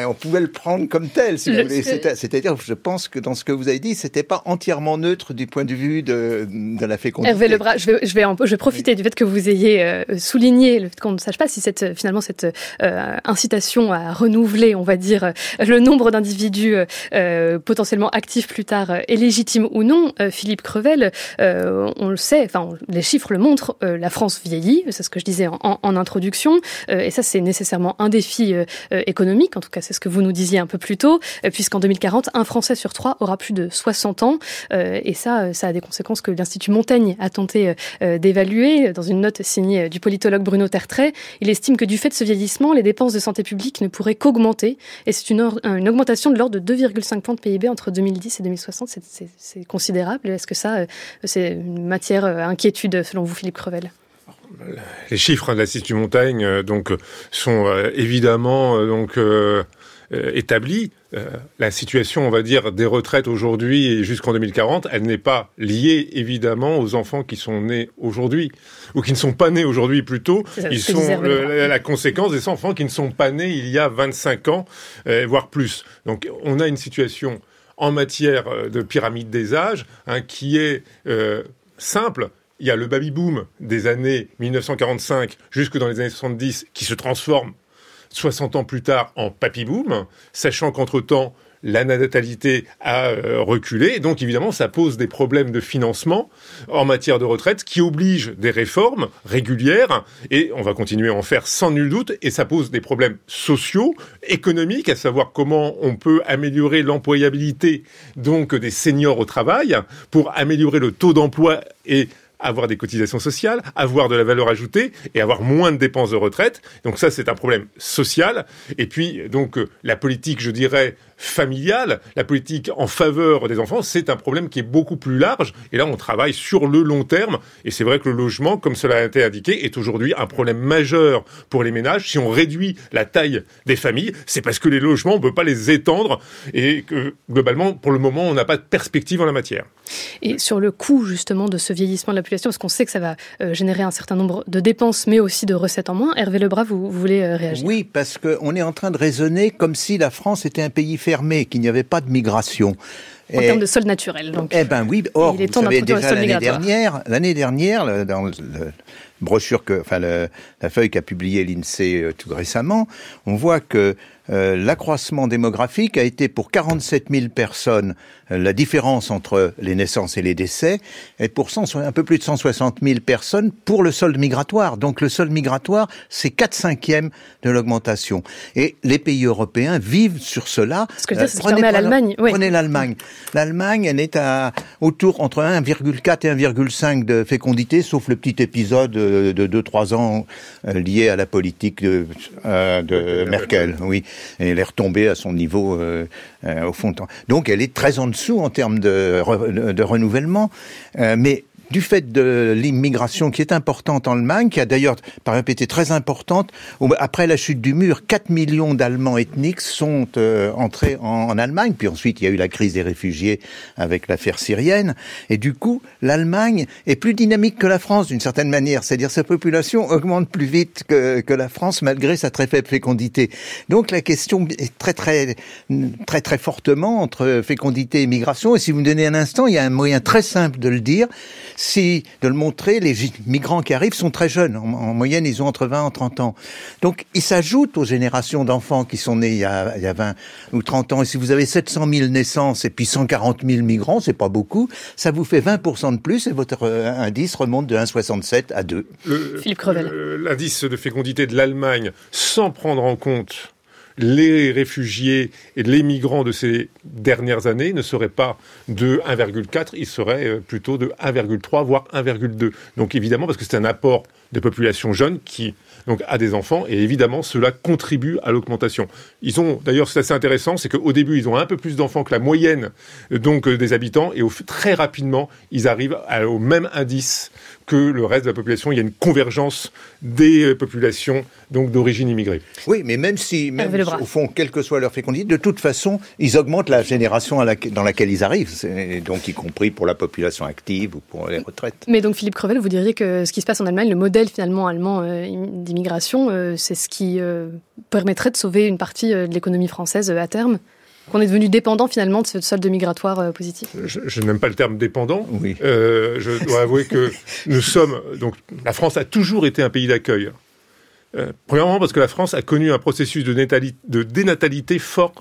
pas on pouvait le prendre comme tel, si le, vous voulez. C'est-à-dire, je pense que dans ce que vous avez dit, c'était pas entièrement neutre du point de vue de, de la fécondité. Hervé Lebras, je vais, je vais, peu, je vais profiter oui. du fait que vous ayez euh, souligné le fait qu'on ne sache pas si cette, finalement, cette euh, incitation à renouveler, on va dire, le nombre d'individus euh, potentiellement actifs plus tard est légitime ou non. Philippe Crevel, on le sait, enfin, les chiffres le montrent, la France vieillit, c'est ce que je disais en, en, en introduction, et ça, c'est nécessairement un défi défi euh, économique, en tout cas c'est ce que vous nous disiez un peu plus tôt, euh, puisqu'en 2040, un Français sur trois aura plus de 60 ans, euh, et ça, ça a des conséquences que l'Institut Montaigne a tenté d'évaluer. Dans une note signée du politologue Bruno Tertrais, il estime que du fait de ce vieillissement, les dépenses de santé publique ne pourraient qu'augmenter, et c'est une, une, augmentation de l'ordre de 2,5 points de PIB entre 2010 et 2060, c'est considérable. Est-ce que ça, c'est une matière à inquiétude selon vous, Philippe Crevel? Les chiffres de l'Institut Montaigne euh, donc sont euh, évidemment euh, donc euh, établis. la situation, on va dire, des retraites aujourd'hui et jusqu'en 2040, elle n'est pas liée évidemment aux enfants qui sont nés aujourd'hui ou qui ne sont pas nés aujourd'hui plutôt. Ils sont le, la conséquence des enfants qui ne sont pas nés il y a 25 ans, voire plus. Donc on a une situation en matière de pyramide des âges hein, qui est simple il y a le baby-boom des années 1945 jusque dans les années 70 qui se transforme 60 ans plus tard en papy-boom, sachant qu'entre-temps, la natalité a euh, reculé. Donc évidemment, ça pose des problèmes de financement en matière de retraite qui obligent des réformes régulières et on va continuer à en faire sans nul doute et ça pose des problèmes sociaux, économiques, à savoir comment on peut améliorer l'employabilité donc des seniors au travail pour améliorer le taux d'emploi et avoir des cotisations sociales, avoir de la valeur ajoutée et avoir moins de dépenses de retraite. Donc ça, c'est un problème social. Et puis, donc, la politique, je dirais, familiale, la politique en faveur des enfants, c'est un problème qui est beaucoup plus large. Et là, on travaille sur le long terme. Et c'est vrai que le logement, comme cela a été indiqué, est aujourd'hui un problème majeur pour les ménages. Si on réduit la taille des familles, c'est parce que les logements, on ne peut pas les étendre et que, globalement, pour le moment, on n'a pas de perspective en la matière. Et sur le coût, justement, de ce vieillissement de la population, parce qu'on sait que ça va euh, générer un certain nombre de dépenses, mais aussi de recettes en moins. Hervé Lebras, vous, vous voulez euh, réagir? Oui, parce qu'on est en train de raisonner comme si la France était un pays qu'il n'y avait pas de migration. En et, termes de sol naturel, donc. Eh ben oui. Or, il est temps vous savez, déjà l'année dernière, l'année dernière, dans le, le brochure que, enfin, le, la feuille qu'a publiée l'INSEE euh, tout récemment, on voit que euh, l'accroissement démographique a été pour 47 000 personnes euh, la différence entre les naissances et les décès, et pour 100, un peu plus de 160 000 personnes pour le solde migratoire. Donc le solde migratoire, c'est 4 cinquièmes de l'augmentation. Et les pays européens vivent sur cela. Ce que je veux dire, euh, prenez, à l'Allemagne. Oui. Prenez l'Allemagne. L'Allemagne, elle est à autour entre 1,4 et 1,5 de fécondité, sauf le petit épisode de 2-3 ans euh, liée à la politique de, euh, de Merkel. Oui, elle est retombée à son niveau euh, euh, au fond. Donc elle est très en dessous en termes de, de renouvellement, Euh, mais du fait de l'immigration qui est importante en Allemagne, qui a d'ailleurs, par exemple, été très importante, après la chute du mur, 4 millions d'Allemands ethniques sont euh, entrés en, en Allemagne, puis ensuite il y a eu la crise des réfugiés avec l'affaire syrienne, et du coup, l'Allemagne est plus dynamique que la France d'une certaine manière, c'est-à-dire sa population augmente plus vite que, que la France malgré sa très faible fécondité. Donc la question est très très très très fortement entre fécondité et migration, et si vous me donnez un instant, il y a un moyen très simple de le dire, si de le montrer, les migrants qui arrivent sont très jeunes. En, en moyenne, ils ont entre 20 et 30 ans. Donc, ils s'ajoutent aux générations d'enfants qui sont nés il y, a, il y a 20 ou 30 ans. Et si vous avez 700 000 naissances et puis 140 000 migrants, c'est pas beaucoup, ça vous fait 20% de plus et votre euh, indice remonte de 1,67 à 2. Le- Philippe Crevel. L'indice de fécondité de l'Allemagne, sans prendre en compte les réfugiés et les migrants de ces dernières années, ne serait pas de 1,4, il serait euh, plutôt de 1,3, voire 1,2. Donc évidemment, parce que c'est un apport de population jeune qui donc a des enfants, et évidemment, cela contribue à l'augmentation. Ils ont, d'ailleurs, c'est assez intéressant, c'est qu'au début, ils ont un peu plus d'enfants que la moyenne euh, donc euh, des habitants, et très rapidement, ils arrivent au même indice que le reste de la population. Il y a une convergence des euh, populations donc d'origine immigrée. Oui, mais même si, même au fond, quelle que soit leur fécondité, de toute façon, ils augmentent la génération à dans laquelle ils arrivent, donc y compris pour la population active ou pour les retraites. Mais donc Philippe Crevel, vous diriez que ce qui se passe en Allemagne, le modèle finalement allemand euh, im- d'immigration, euh, c'est ce qui euh, permettrait de sauver une partie euh, de l'économie française euh, à terme? Qu'on est devenu dépendant finalement de ce solde migratoire euh, positif Je, je n'aime pas le terme dépendant. Oui. Euh, je dois avouer que nous sommes donc la France a toujours été un pays d'accueil. Euh, premièrement parce que la France a connu un processus de, de dénatalité fort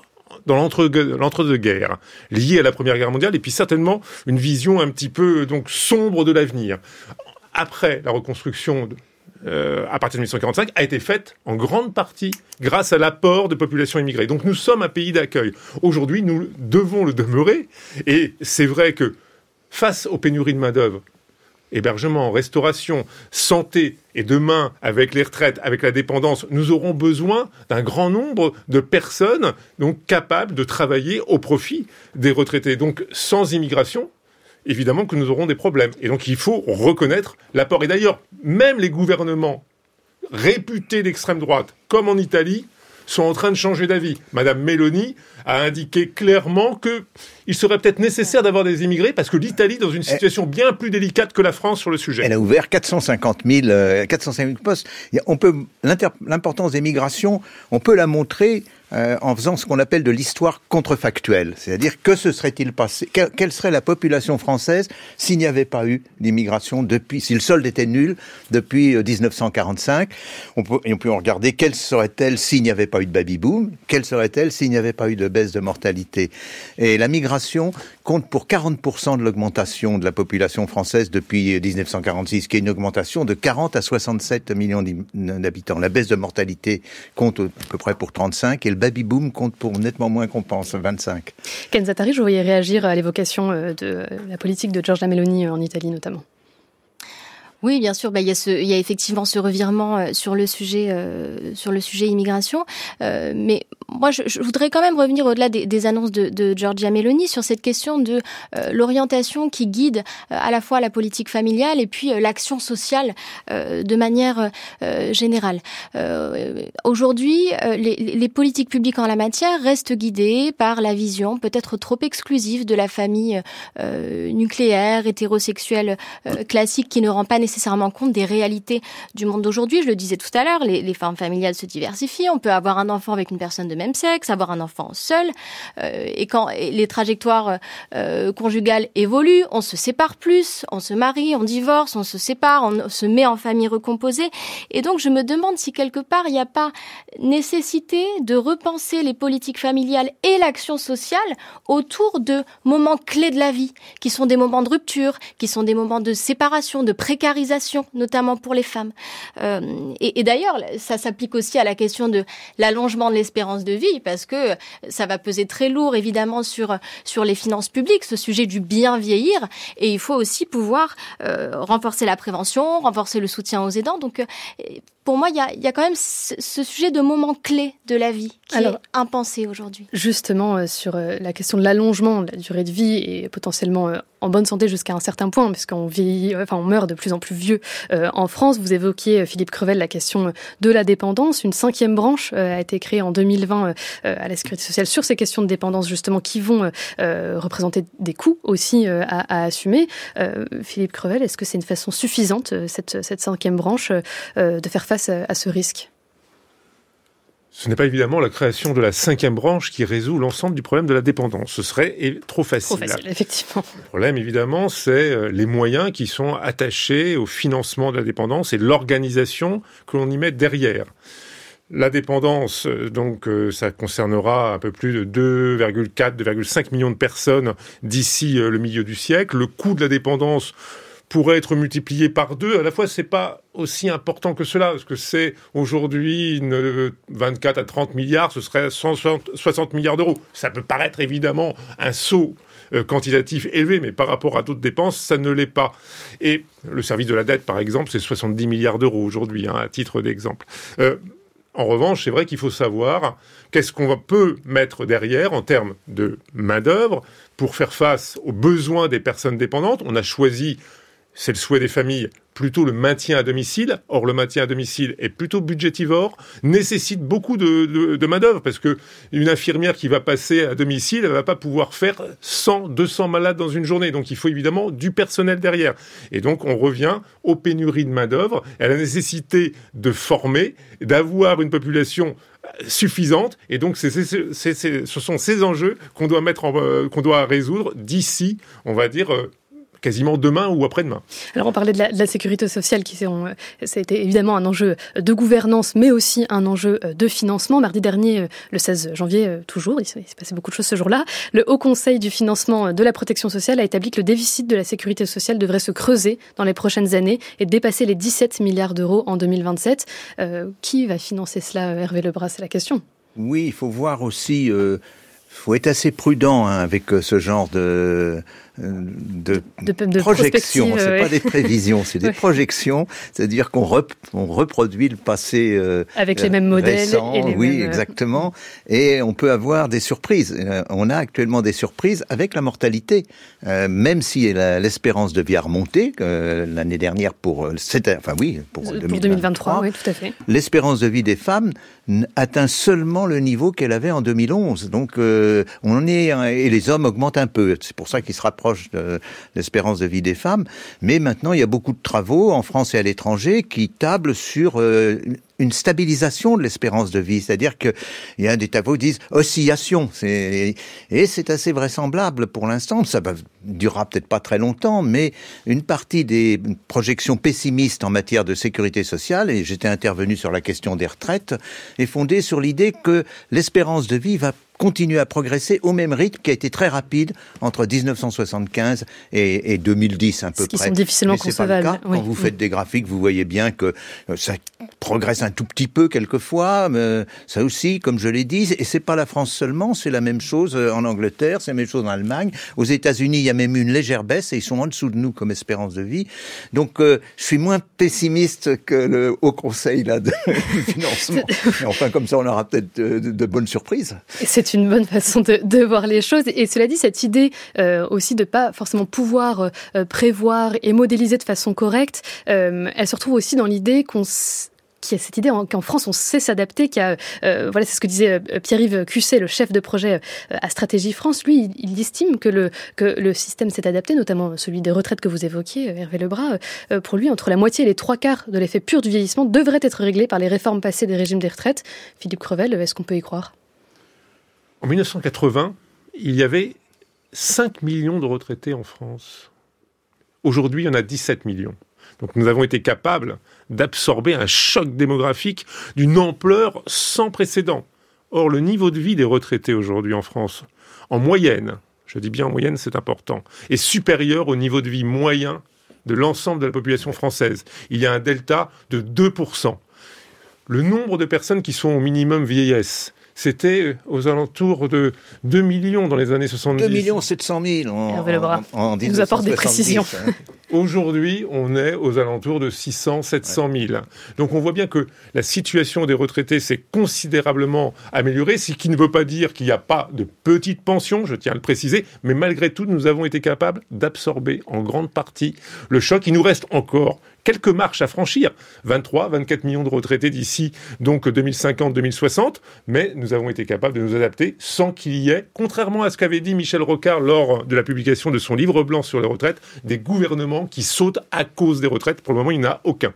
dans l'entre- l'entre-deux-guerres, lié à la Première Guerre mondiale, et puis certainement une vision un petit peu donc sombre de l'avenir. Après la reconstruction de- euh, à partir de 1945 a été faite en grande partie grâce à l'apport de populations immigrées. Donc nous sommes un pays d'accueil. Aujourd'hui, nous devons le demeurer. Et c'est vrai que face aux pénuries de main-d'œuvre, hébergement, restauration, santé, et demain, avec les retraites, avec la dépendance, nous aurons besoin d'un grand nombre de personnes donc capables de travailler au profit des retraités. Donc sans immigration, évidemment que nous aurons des problèmes. Et donc il faut reconnaître l'apport. Et d'ailleurs, même les gouvernements réputés d'extrême droite, comme en Italie, sont en train de changer d'avis. Madame Meloni a indiqué clairement que il serait peut-être nécessaire d'avoir des immigrés parce que l'Italie est dans une situation bien plus délicate que la France sur le sujet. Elle a ouvert 450 000, euh, 450 000 postes. On peut l'importance des migrations, on peut la montrer euh, en faisant ce qu'on appelle de l'histoire contrefactuelle, c'est-à-dire que se serait-il passé, que- quelle serait la population française s'il n'y avait pas eu d'immigration depuis, si le solde était nul depuis euh, 1945. On peut, et on peut en regarder quelle serait-elle s'il n'y avait pas eu de baby boom, quelle serait-elle s'il n'y avait pas eu de baisse de mortalité. Et la migration compte pour 40% de l'augmentation de la population française depuis 1946, qui est une augmentation de 40 à 67 millions d'habitants. La baisse de mortalité compte à peu près pour 35 et le baby boom compte pour nettement moins qu'on pense, 25. Ken Zattari, je voyais réagir à l'évocation euh, de la politique de Giorgia Meloni euh, en Italie notamment. Oui, bien sûr. Bah, il, y a effectivement ce revirement euh, sur le sujet, euh, sur le sujet immigration. Euh, mais moi, je, voudrais quand même revenir au-delà des, des annonces de, de Giorgia Meloni sur cette question de euh, l'orientation qui guide à la fois la politique familiale et puis l'action sociale de manière générale. Aujourd'hui, les, les politiques publiques en la matière restent guidées par la vision peut-être trop exclusive de la famille nucléaire, hétérosexuelle classique qui ne rend pas nécessairement compte des réalités du monde d'aujourd'hui. Je le disais tout à l'heure, les, les formes familiales se diversifient. On peut avoir un enfant avec une personne de même sexe, avoir un enfant seul. Euh, et quand et les trajectoires euh, conjugales évoluent, on se sépare plus, on se marie, on divorce, on se sépare, on se met en famille recomposée. Et donc je me demande si quelque part il n'y a pas nécessité de repenser les politiques familiales et l'action sociale autour de moments clés de la vie, qui sont des moments de rupture, qui sont des moments de séparation, de précarité notamment pour les femmes. Euh, et, et d'ailleurs, ça s'applique aussi à la question de l'allongement de l'espérance de vie, parce que ça va peser très lourd, évidemment, sur, sur les finances publiques, ce sujet du bien vieillir. Et il faut aussi pouvoir euh, renforcer la prévention, renforcer le soutien aux aidants. Donc, euh, pour moi, il y a, y a, quand même ce, ce, sujet de moment clé de la vie qui Alors, est impensé aujourd'hui. Justement, euh, sur euh, la question de l'allongement de la durée de vie et potentiellement euh, en bonne santé jusqu'à un certain point, puisqu'on vieillit, enfin on meurt de plus en plus vieux euh, en France. Vous évoquiez, Philippe Crevel, la question de la dépendance. Une cinquième branche euh, a été créée en 2020 euh, à la Sécurité sociale sur ces questions de dépendance, justement, qui vont représenter des coûts aussi à, à, assumer. Philippe Crevel, est-ce que c'est une façon suffisante, cette, cette cinquième branche, de faire face à, à ce risque ce n'est pas évidemment la création de la cinquième branche qui résout l'ensemble du problème de la dépendance. Ce serait trop facile. Trop facile, effectivement. Le problème, évidemment, c'est les moyens qui sont attachés au financement de la dépendance et l'organisation que l'on y met derrière. La dépendance, donc, ça concernera un peu plus de 2,4, 2,5 millions de personnes d'ici le milieu du siècle. Le coût de la dépendance pourrait être multiplié par deux. À la fois, c'est pas aussi important que cela, parce que c'est aujourd'hui 24 à 30 milliards, ce serait 160 milliards d'euros. Ça peut paraître évidemment un saut euh, quantitatif élevé, mais par rapport à d'autres dépenses, ça ne l'est pas. Et le service de la dette, par exemple, c'est 70 milliards d'euros aujourd'hui, hein, à titre d'exemple. Euh, en revanche, c'est vrai qu'il faut savoir qu'est-ce qu'on peut mettre derrière en termes de main-d'œuvre pour faire face aux besoins des personnes dépendantes. On a choisi c'est le souhait des familles, plutôt le maintien à domicile. Or, le maintien à domicile est plutôt budgétivore, nécessite beaucoup de, main-d'œuvre, parce que une infirmière qui va passer à domicile, elle va pas pouvoir faire 100, 200 malades dans une journée. Donc, il faut évidemment du personnel derrière. Et donc, on revient aux pénuries de main-d'œuvre, à la nécessité de former, d'avoir une population suffisante. Et donc, ce sont ces enjeux euh, qu'on doit résoudre d'ici, on va dire, euh, quasiment demain ou après-demain. Alors on parlait de la, de la sécurité sociale qui euh, ça a été évidemment un enjeu de gouvernance mais aussi un enjeu de financement. Mardi dernier, le 16 janvier toujours, il s'est passé beaucoup de choses ce jour-là, le Haut Conseil du financement de la protection sociale a établi que le déficit de la sécurité sociale devrait se creuser dans les prochaines années et dépasser les 17 milliards d'euros en 2027. Euh, qui va financer cela Hervé Lebras, c'est la question. Oui, il faut voir aussi... Euh faut être assez prudent hein, avec ce genre de de, de, de projection. C'est ouais. pas des prévisions, c'est des ouais. projections. C'est-à-dire qu'on rep, on reproduit le passé euh, avec les mêmes modèles. Récent, et les oui, mêmes... exactement. Et on peut avoir des surprises. On a actuellement des surprises avec la mortalité, euh, même si l'espérance de vie a remonté euh, l'année dernière pour enfin oui pour, pour 2023, 2023 oui, tout à fait. L'espérance de vie des femmes atteint seulement le niveau qu'elle avait en 2011. Donc euh, on est et les hommes augmentent un peu. C'est pour ça qu'ils se rapprochent de l'espérance de vie des femmes. Mais maintenant, il y a beaucoup de travaux en France et à l'étranger qui tablent sur euh, une stabilisation de l'espérance de vie, c'est-à-dire que il y a des travaux qui disent oscillation, et c'est assez vraisemblable pour l'instant. Ça va durera peut-être pas très longtemps, mais une partie des projections pessimistes en matière de sécurité sociale, et j'étais intervenu sur la question des retraites, est fondée sur l'idée que l'espérance de vie va continuer à progresser au même rythme qui a été très rapide entre 1975 et, et 2010 à peu Ce qui près. sont difficilement concevables. Pas le cas. Oui. Quand vous faites des graphiques, vous voyez bien que ça progresse un tout petit peu quelquefois. Mais ça aussi, comme je l'ai dit, et c'est pas la France seulement, c'est la même chose en Angleterre, c'est la même chose en Allemagne. Aux États-Unis, il y a même eu une légère baisse et ils sont en dessous de nous comme espérance de vie. Donc, euh, je suis moins pessimiste que le Haut Conseil là de financement. Et enfin, comme ça, on aura peut-être de, de, de bonnes surprises. C'est une bonne façon de, voir les choses. Et cela dit, cette idée euh, aussi de pas forcément pouvoir euh, prévoir et modéliser de façon correcte, euh, elle se retrouve aussi dans l'idée qu'on qui a cette idée qu'en France on sait s'adapter, voilà c'est ce que disait Pierre-Yves Cusset, le chef de projet à Stratégie France. Lui, il, estime que le que le système s'est adapté, notamment celui des retraites que vous évoquiez, Hervé Lebras. Pour lui, entre la moitié et les trois quarts de l'effet pur du vieillissement devrait être réglé par les réformes passées des régimes des retraites. Philippe Crevel, est-ce qu'on peut y croire? En 1980, il y avait 5 millions de retraités en France. Aujourd'hui, il y en a 17 millions. Donc nous avons été capables d'absorber un choc démographique d'une ampleur sans précédent. Or, le niveau de vie des retraités aujourd'hui en France, en moyenne, je dis bien en moyenne, c'est important, est supérieur au niveau de vie moyen de l'ensemble de la population française. Il y a un delta de 2%. Le nombre de personnes qui sont au minimum vieillesse, c'était aux alentours de 2 millions dans les années 70. 2 millions 700 000 en, en, en nous apporte des 1970, précisions. hein. Aujourd'hui, on est aux alentours de 600, 700 000. Donc on voit bien que la situation des retraités s'est considérablement améliorée, ce qui ne veut pas dire qu'il n'y a pas de petites pensions, je tiens à le préciser, mais malgré tout, nous avons été capables d'absorber en grande partie le choc. Il nous reste encore quelques marches à franchir, 23, 24 millions de retraités d'ici donc 2050-2060, mais nous avons été capables de nous adapter sans qu'il y ait, contrairement à ce qu'avait dit Michel Rocard lors de la publication de son livre blanc sur les retraites, des gouvernements qui sautent à cause des retraites. Pour le moment, il n'y en a aucun.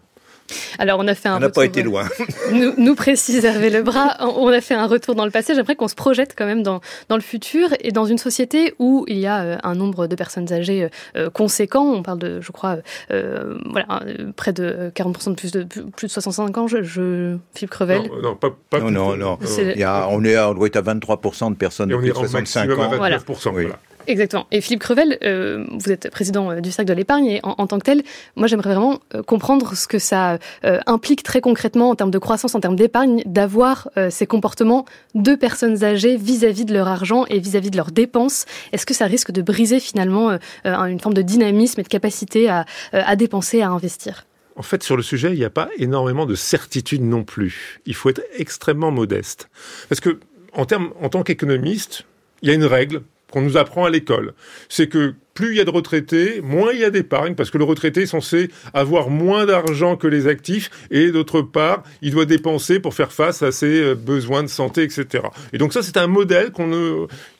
Alors, on a fait un On n'a pas retour, été euh, loin. nous, nous précise Hervé Lebras, on a fait un retour dans le passé. J'aimerais qu'on se projette quand même dans, dans le futur et dans une société où il y a euh, un nombre de personnes âgées euh, conséquent. On parle de, je crois, euh, voilà, euh, près de 40% de plus de plus de 65 ans. Je, je Philippe Crevel. Non, non, pas, pas Non, non, non. C'est- Il y a, on, est, à- on doit être à 23% de personnes Et de on plus est de en 65 maximum ans. à Voilà. 29%. Oui. voilà. Exactement. Et Philippe Crevel, euh, vous êtes président euh, du Cercle de l'épargne et en, tant que tel, moi j'aimerais vraiment euh, comprendre ce que ça implique très concrètement en termes de croissance, en termes d'épargne, d'avoir ces comportements de personnes âgées vis-à-vis de leur argent et vis-à-vis de leurs dépenses. Est-ce que ça risque de briser finalement une forme de dynamisme et de capacité à, à dépenser, à investir? En fait, sur le sujet, il n'y a pas énormément de certitude non plus. Il faut être extrêmement modeste. Parce que, en, termes, en tant qu'économiste, il y a une règle qu'on nous apprend à l'école. C'est que plus il y a de retraités, moins il y a d'épargne, parce que le retraité est censé avoir moins d'argent que les actifs, et d'autre part, il doit dépenser pour faire face à ses euh, besoins de santé, etc. Et donc ça, c'est un modèle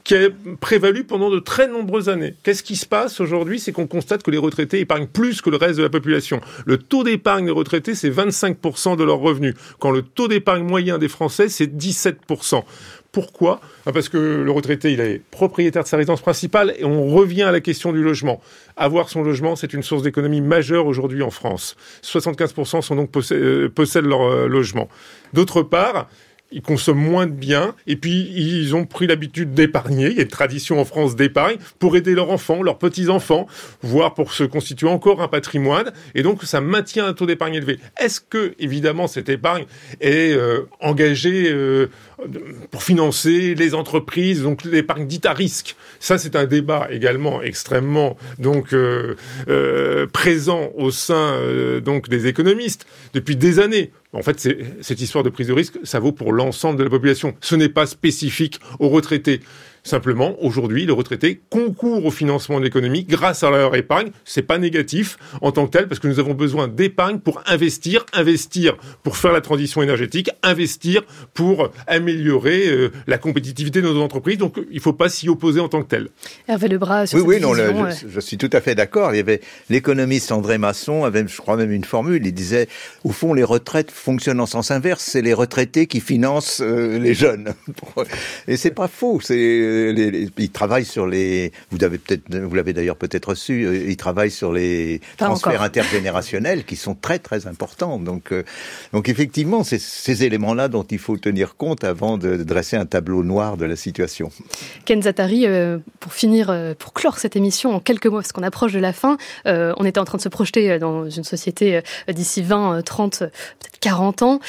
qui a prévalu pendant de très nombreuses années. Qu'est-ce qui se passe aujourd'hui? C'est qu'on constate que les retraités épargnent plus que le reste de la population. Le taux d'épargne des retraités, c'est 25% de leurs revenus, quand le taux d'épargne moyen des Français, c'est 17%. Pourquoi Ah, Parce que le retraité, il est propriétaire de sa résidence principale et on revient à la question du logement. Avoir son logement, c'est une source d'économie majeure aujourd'hui en France. 75% sont donc euh, possèdent leur euh, logement. D'autre part, ils consomment moins de biens et puis ils ont pris l'habitude d'épargner. Il y a une tradition en France d'épargne pour aider leurs enfants, leurs petits-enfants, voire pour se constituer encore un patrimoine. Et donc ça maintient un taux d'épargne élevé. Est-ce que, évidemment, cette épargne est euh, engagée euh, pour financer les entreprises, donc l'épargne dite à risque? Ça, c'est un débat également extrêmement euh, présent au sein des économistes depuis des années. En fait, cette histoire de prise de risque, ça vaut pour l'ensemble de la population. Ce n'est pas spécifique aux retraités. Simplement, aujourd'hui, les retraités concourent au financement de l'économie grâce à leur épargne. C'est pas négatif en tant que tel, parce que nous avons besoin d'épargne pour investir, investir pour faire la transition énergétique, investir pour améliorer euh, la compétitivité de nos entreprises. Donc, il faut pas s'y opposer en tant que tel. Hervé Lebras sur Oui, cette oui, non, le- je, je suis tout à fait d'accord. Il y avait l'économiste André Masson avait, je crois même une formule. Il disait, au fond, les retraites fonctionnent en sens inverse. C'est les retraités qui financent euh, les jeunes. Et c'est pas faux. C'est les, les- ils travaillent sur les. Vous avez peut-être, vous l'avez d'ailleurs peut-être reçu. Ils travaillent sur les Pas transferts encore. intergénérationnels qui sont très très importants. Donc, euh, donc effectivement, c'est ces éléments-là dont il faut tenir compte avant de, de dresser un tableau noir de la situation. Ken Zatari, euh, pour finir, euh, pour clore cette émission en quelques mots, parce qu'on approche de la fin, euh, on était en train de se projeter dans une société d'ici 20, euh, 30, euh, peut-être 40 ans.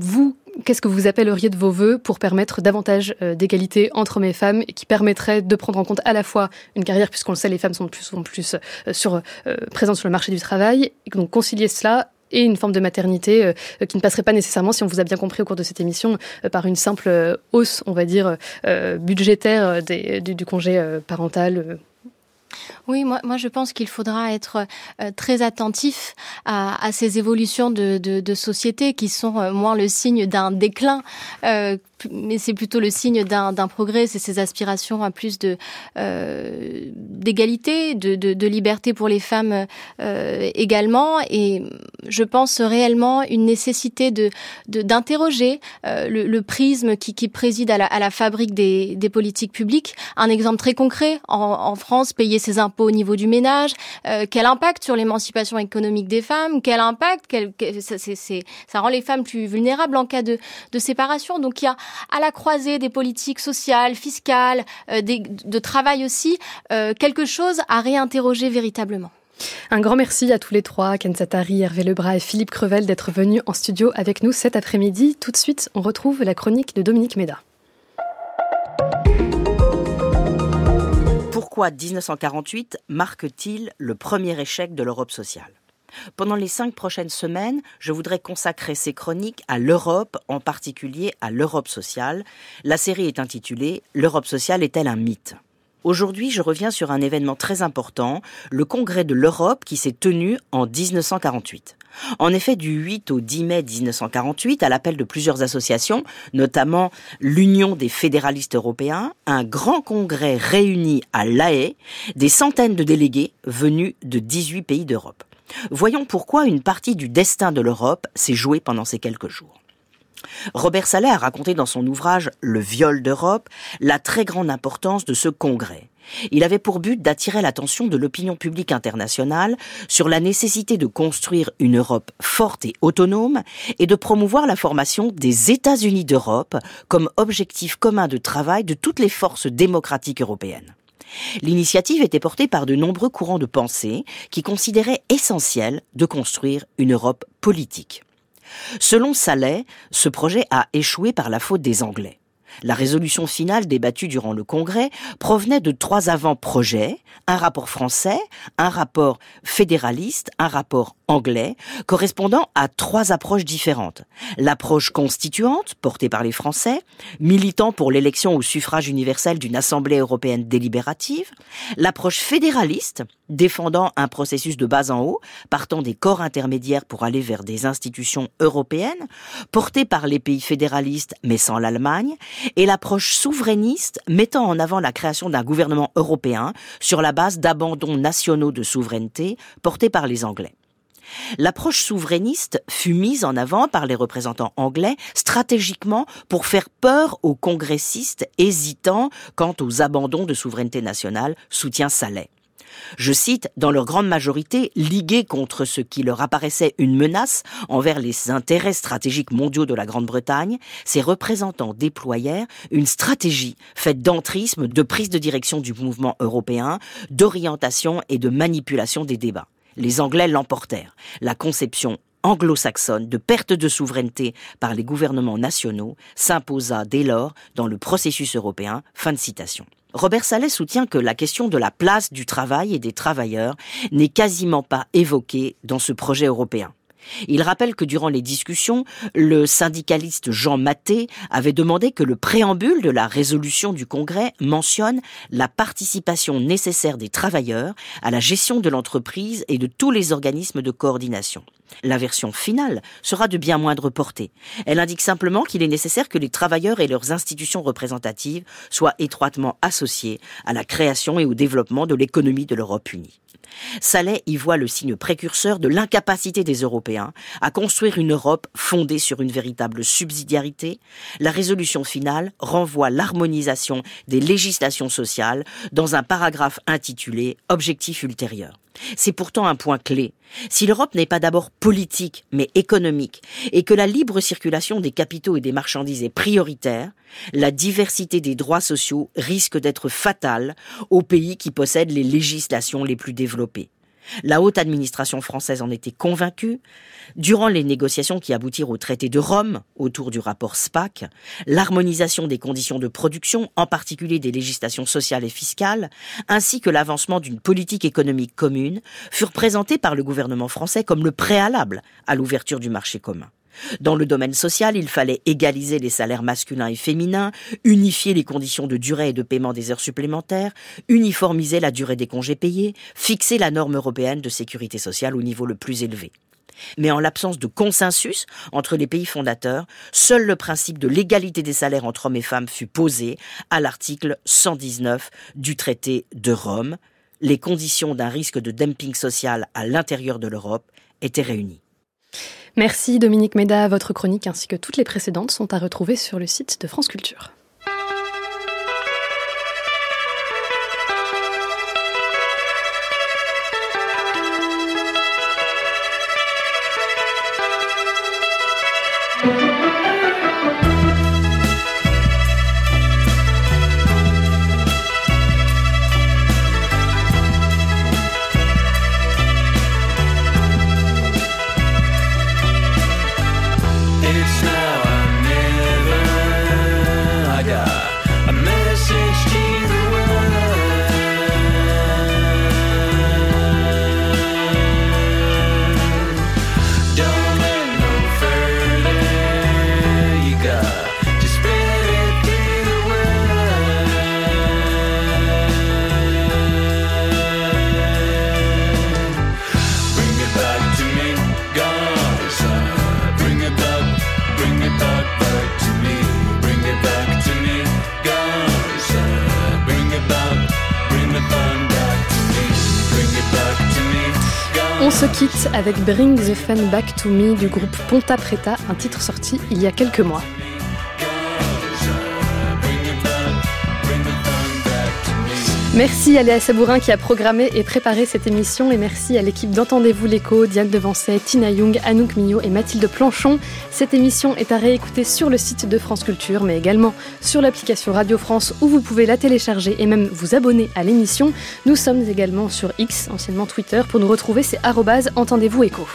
Vous, qu'est-ce que vous appelleriez de vos voeux pour permettre davantage euh, d'égalité entre hommes et femmes et qui permettrait de prendre en compte à la fois une carrière, puisqu'on le sait, les femmes sont de plus en plus euh, sur, euh, présentes sur le marché du travail, et donc concilier cela et une forme de maternité qui ne passerait pas nécessairement, si on vous a bien compris au cours de cette émission, par une simple hausse, on va dire, budgétaire du, congé parental. Oui, moi, moi je pense qu'il faudra être euh, très attentif à, ces évolutions de, de, société qui sont euh, moins le signe d'un déclin, euh, mais c'est plutôt le signe d'un progrès. C'est ces aspirations à plus de euh, d'égalité, de, de, de liberté pour les femmes euh, également. Et je pense réellement une nécessité de d'interroger euh, le, le prisme qui, qui préside à la, à la fabrique des, des politiques publiques. Un exemple très concret en, en France, payer ses impôts au niveau du ménage, euh, quel impact sur l'émancipation économique des femmes, quel impact, quel, quel- ça, c'est- c'est- ça rend les femmes plus vulnérables en cas de, de séparation. Donc il y a à la croisée des politiques sociales, fiscales, euh, des- de travail aussi, euh, quelque chose à réinterroger véritablement. Un grand merci à tous les trois, Ken Satari, Hervé Lebras et Philippe Crevel, d'être venus en studio avec nous cet après-midi. Tout de suite, on retrouve la chronique de Dominique Méda. Pourquoi 1948 marque-t-il le premier échec de l'Europe sociale? Pendant les cinq prochaines semaines, je voudrais consacrer ces chroniques à l'Europe, en particulier à l'Europe sociale. La série est intitulée L'Europe sociale est-elle un mythe? Aujourd'hui, je reviens sur un événement très important, le Congrès de l'Europe qui s'est tenu en 1948. En effet, du 8 au 10 mai 1948, à l'appel de plusieurs associations, notamment l'Union des fédéralistes européens, un grand congrès réunit à La Haye des centaines de délégués venus de 18 pays d'Europe. Voyons pourquoi une partie du destin de l'Europe s'est jouée pendant ces quelques jours. Robert Saleh a raconté dans son ouvrage Le viol d'Europe la très grande importance de ce congrès. Il avait pour but d'attirer l'attention de l'opinion publique internationale sur la nécessité de construire une Europe forte et autonome et de promouvoir la formation des États-Unis d'Europe comme objectif commun de travail de toutes les forces démocratiques européennes. L'initiative était portée par de nombreux courants de pensée qui considéraient essentiel de construire une Europe politique. Selon Saleh, ce projet a échoué par la faute des Anglais. La résolution finale débattue durant le Congrès provenait de trois avant-projets, un rapport français, un rapport fédéraliste, un rapport anglais, correspondant à trois approches différentes. L'approche constituante, portée par les Français, militant pour l'élection au suffrage universel d'une Assemblée européenne délibérative, l'approche fédéraliste, défendant un processus de bas en haut, partant des corps intermédiaires pour aller vers des institutions européennes, portée par les pays fédéralistes mais sans l'Allemagne, et l'approche souverainiste mettant en avant la création d'un gouvernement européen sur la base d'abandons nationaux de souveraineté portés par les Anglais. L'approche souverainiste fut mise en avant par les représentants anglais stratégiquement pour faire peur aux congressistes hésitants quant aux abandons de souveraineté nationale, soutient Saleh. Je cite, dans leur grande majorité, ligués contre ce qui leur apparaissait une menace envers les intérêts stratégiques mondiaux de la Grande-Bretagne, ces représentants déployèrent une stratégie faite d'entrisme, de prise de direction du mouvement européen, d'orientation et de manipulation des débats. Les Anglais l'emportèrent. La conception anglo-saxonne de perte de souveraineté par les gouvernements nationaux s'imposa dès lors dans le processus européen. Fin de citation. Robert Saleh soutient que la question de la place du travail et des travailleurs n'est quasiment pas évoquée dans ce projet européen. Il rappelle que durant les discussions, le syndicaliste Jean Maté avait demandé que le préambule de la résolution du Congrès mentionne la participation nécessaire des travailleurs à la gestion de l'entreprise et de tous les organismes de coordination. La version finale sera de bien moindre portée. Elle indique simplement qu'il est nécessaire que les travailleurs et leurs institutions représentatives soient étroitement associés à la création et au développement de l'économie de l'Europe unie. Saleh y voit le signe précurseur de l'incapacité des Européens à construire une Europe fondée sur une véritable subsidiarité. La résolution finale renvoie l'harmonisation des législations sociales dans un paragraphe intitulé Objectif ultérieur. C'est pourtant un point clé. Si l'Europe n'est pas d'abord politique, mais économique, et que la libre circulation des capitaux et des marchandises est prioritaire, la diversité des droits sociaux risque d'être fatale aux pays qui possèdent les législations les plus développées. La haute administration française en était convaincue. Durant les négociations qui aboutirent au traité de Rome, autour du rapport SPAC, l'harmonisation des conditions de production, en particulier des législations sociales et fiscales, ainsi que l'avancement d'une politique économique commune, furent présentés par le gouvernement français comme le préalable à l'ouverture du marché commun. Dans le domaine social, il fallait égaliser les salaires masculins et féminins, unifier les conditions de durée et de paiement des heures supplémentaires, uniformiser la durée des congés payés, fixer la norme européenne de sécurité sociale au niveau le plus élevé. Mais en l'absence de consensus entre les pays fondateurs, seul le principe de l'égalité des salaires entre hommes et femmes fut posé à l'article 119 du traité de Rome. Les conditions d'un risque de dumping social à l'intérieur de l'Europe étaient réunies. Merci Dominique Méda. Votre chronique ainsi que toutes les précédentes sont à retrouver sur le site de France Culture. Avec Bring the Fun Back to Me du groupe Ponta Preta, un titre sorti il y a quelques mois. Merci à Léa Sabourin qui a programmé et préparé cette émission et merci à l'équipe d'Entendez-vous l'écho, Diane Devancet, Tina Young, Anouk Millot et Mathilde Planchon. Cette émission est à réécouter sur le site de France Culture mais également sur l'application Radio France où vous pouvez la télécharger et même vous abonner à l'émission. Nous sommes également sur X, anciennement Twitter. Pour nous retrouver, c'est Entendez-vous écho.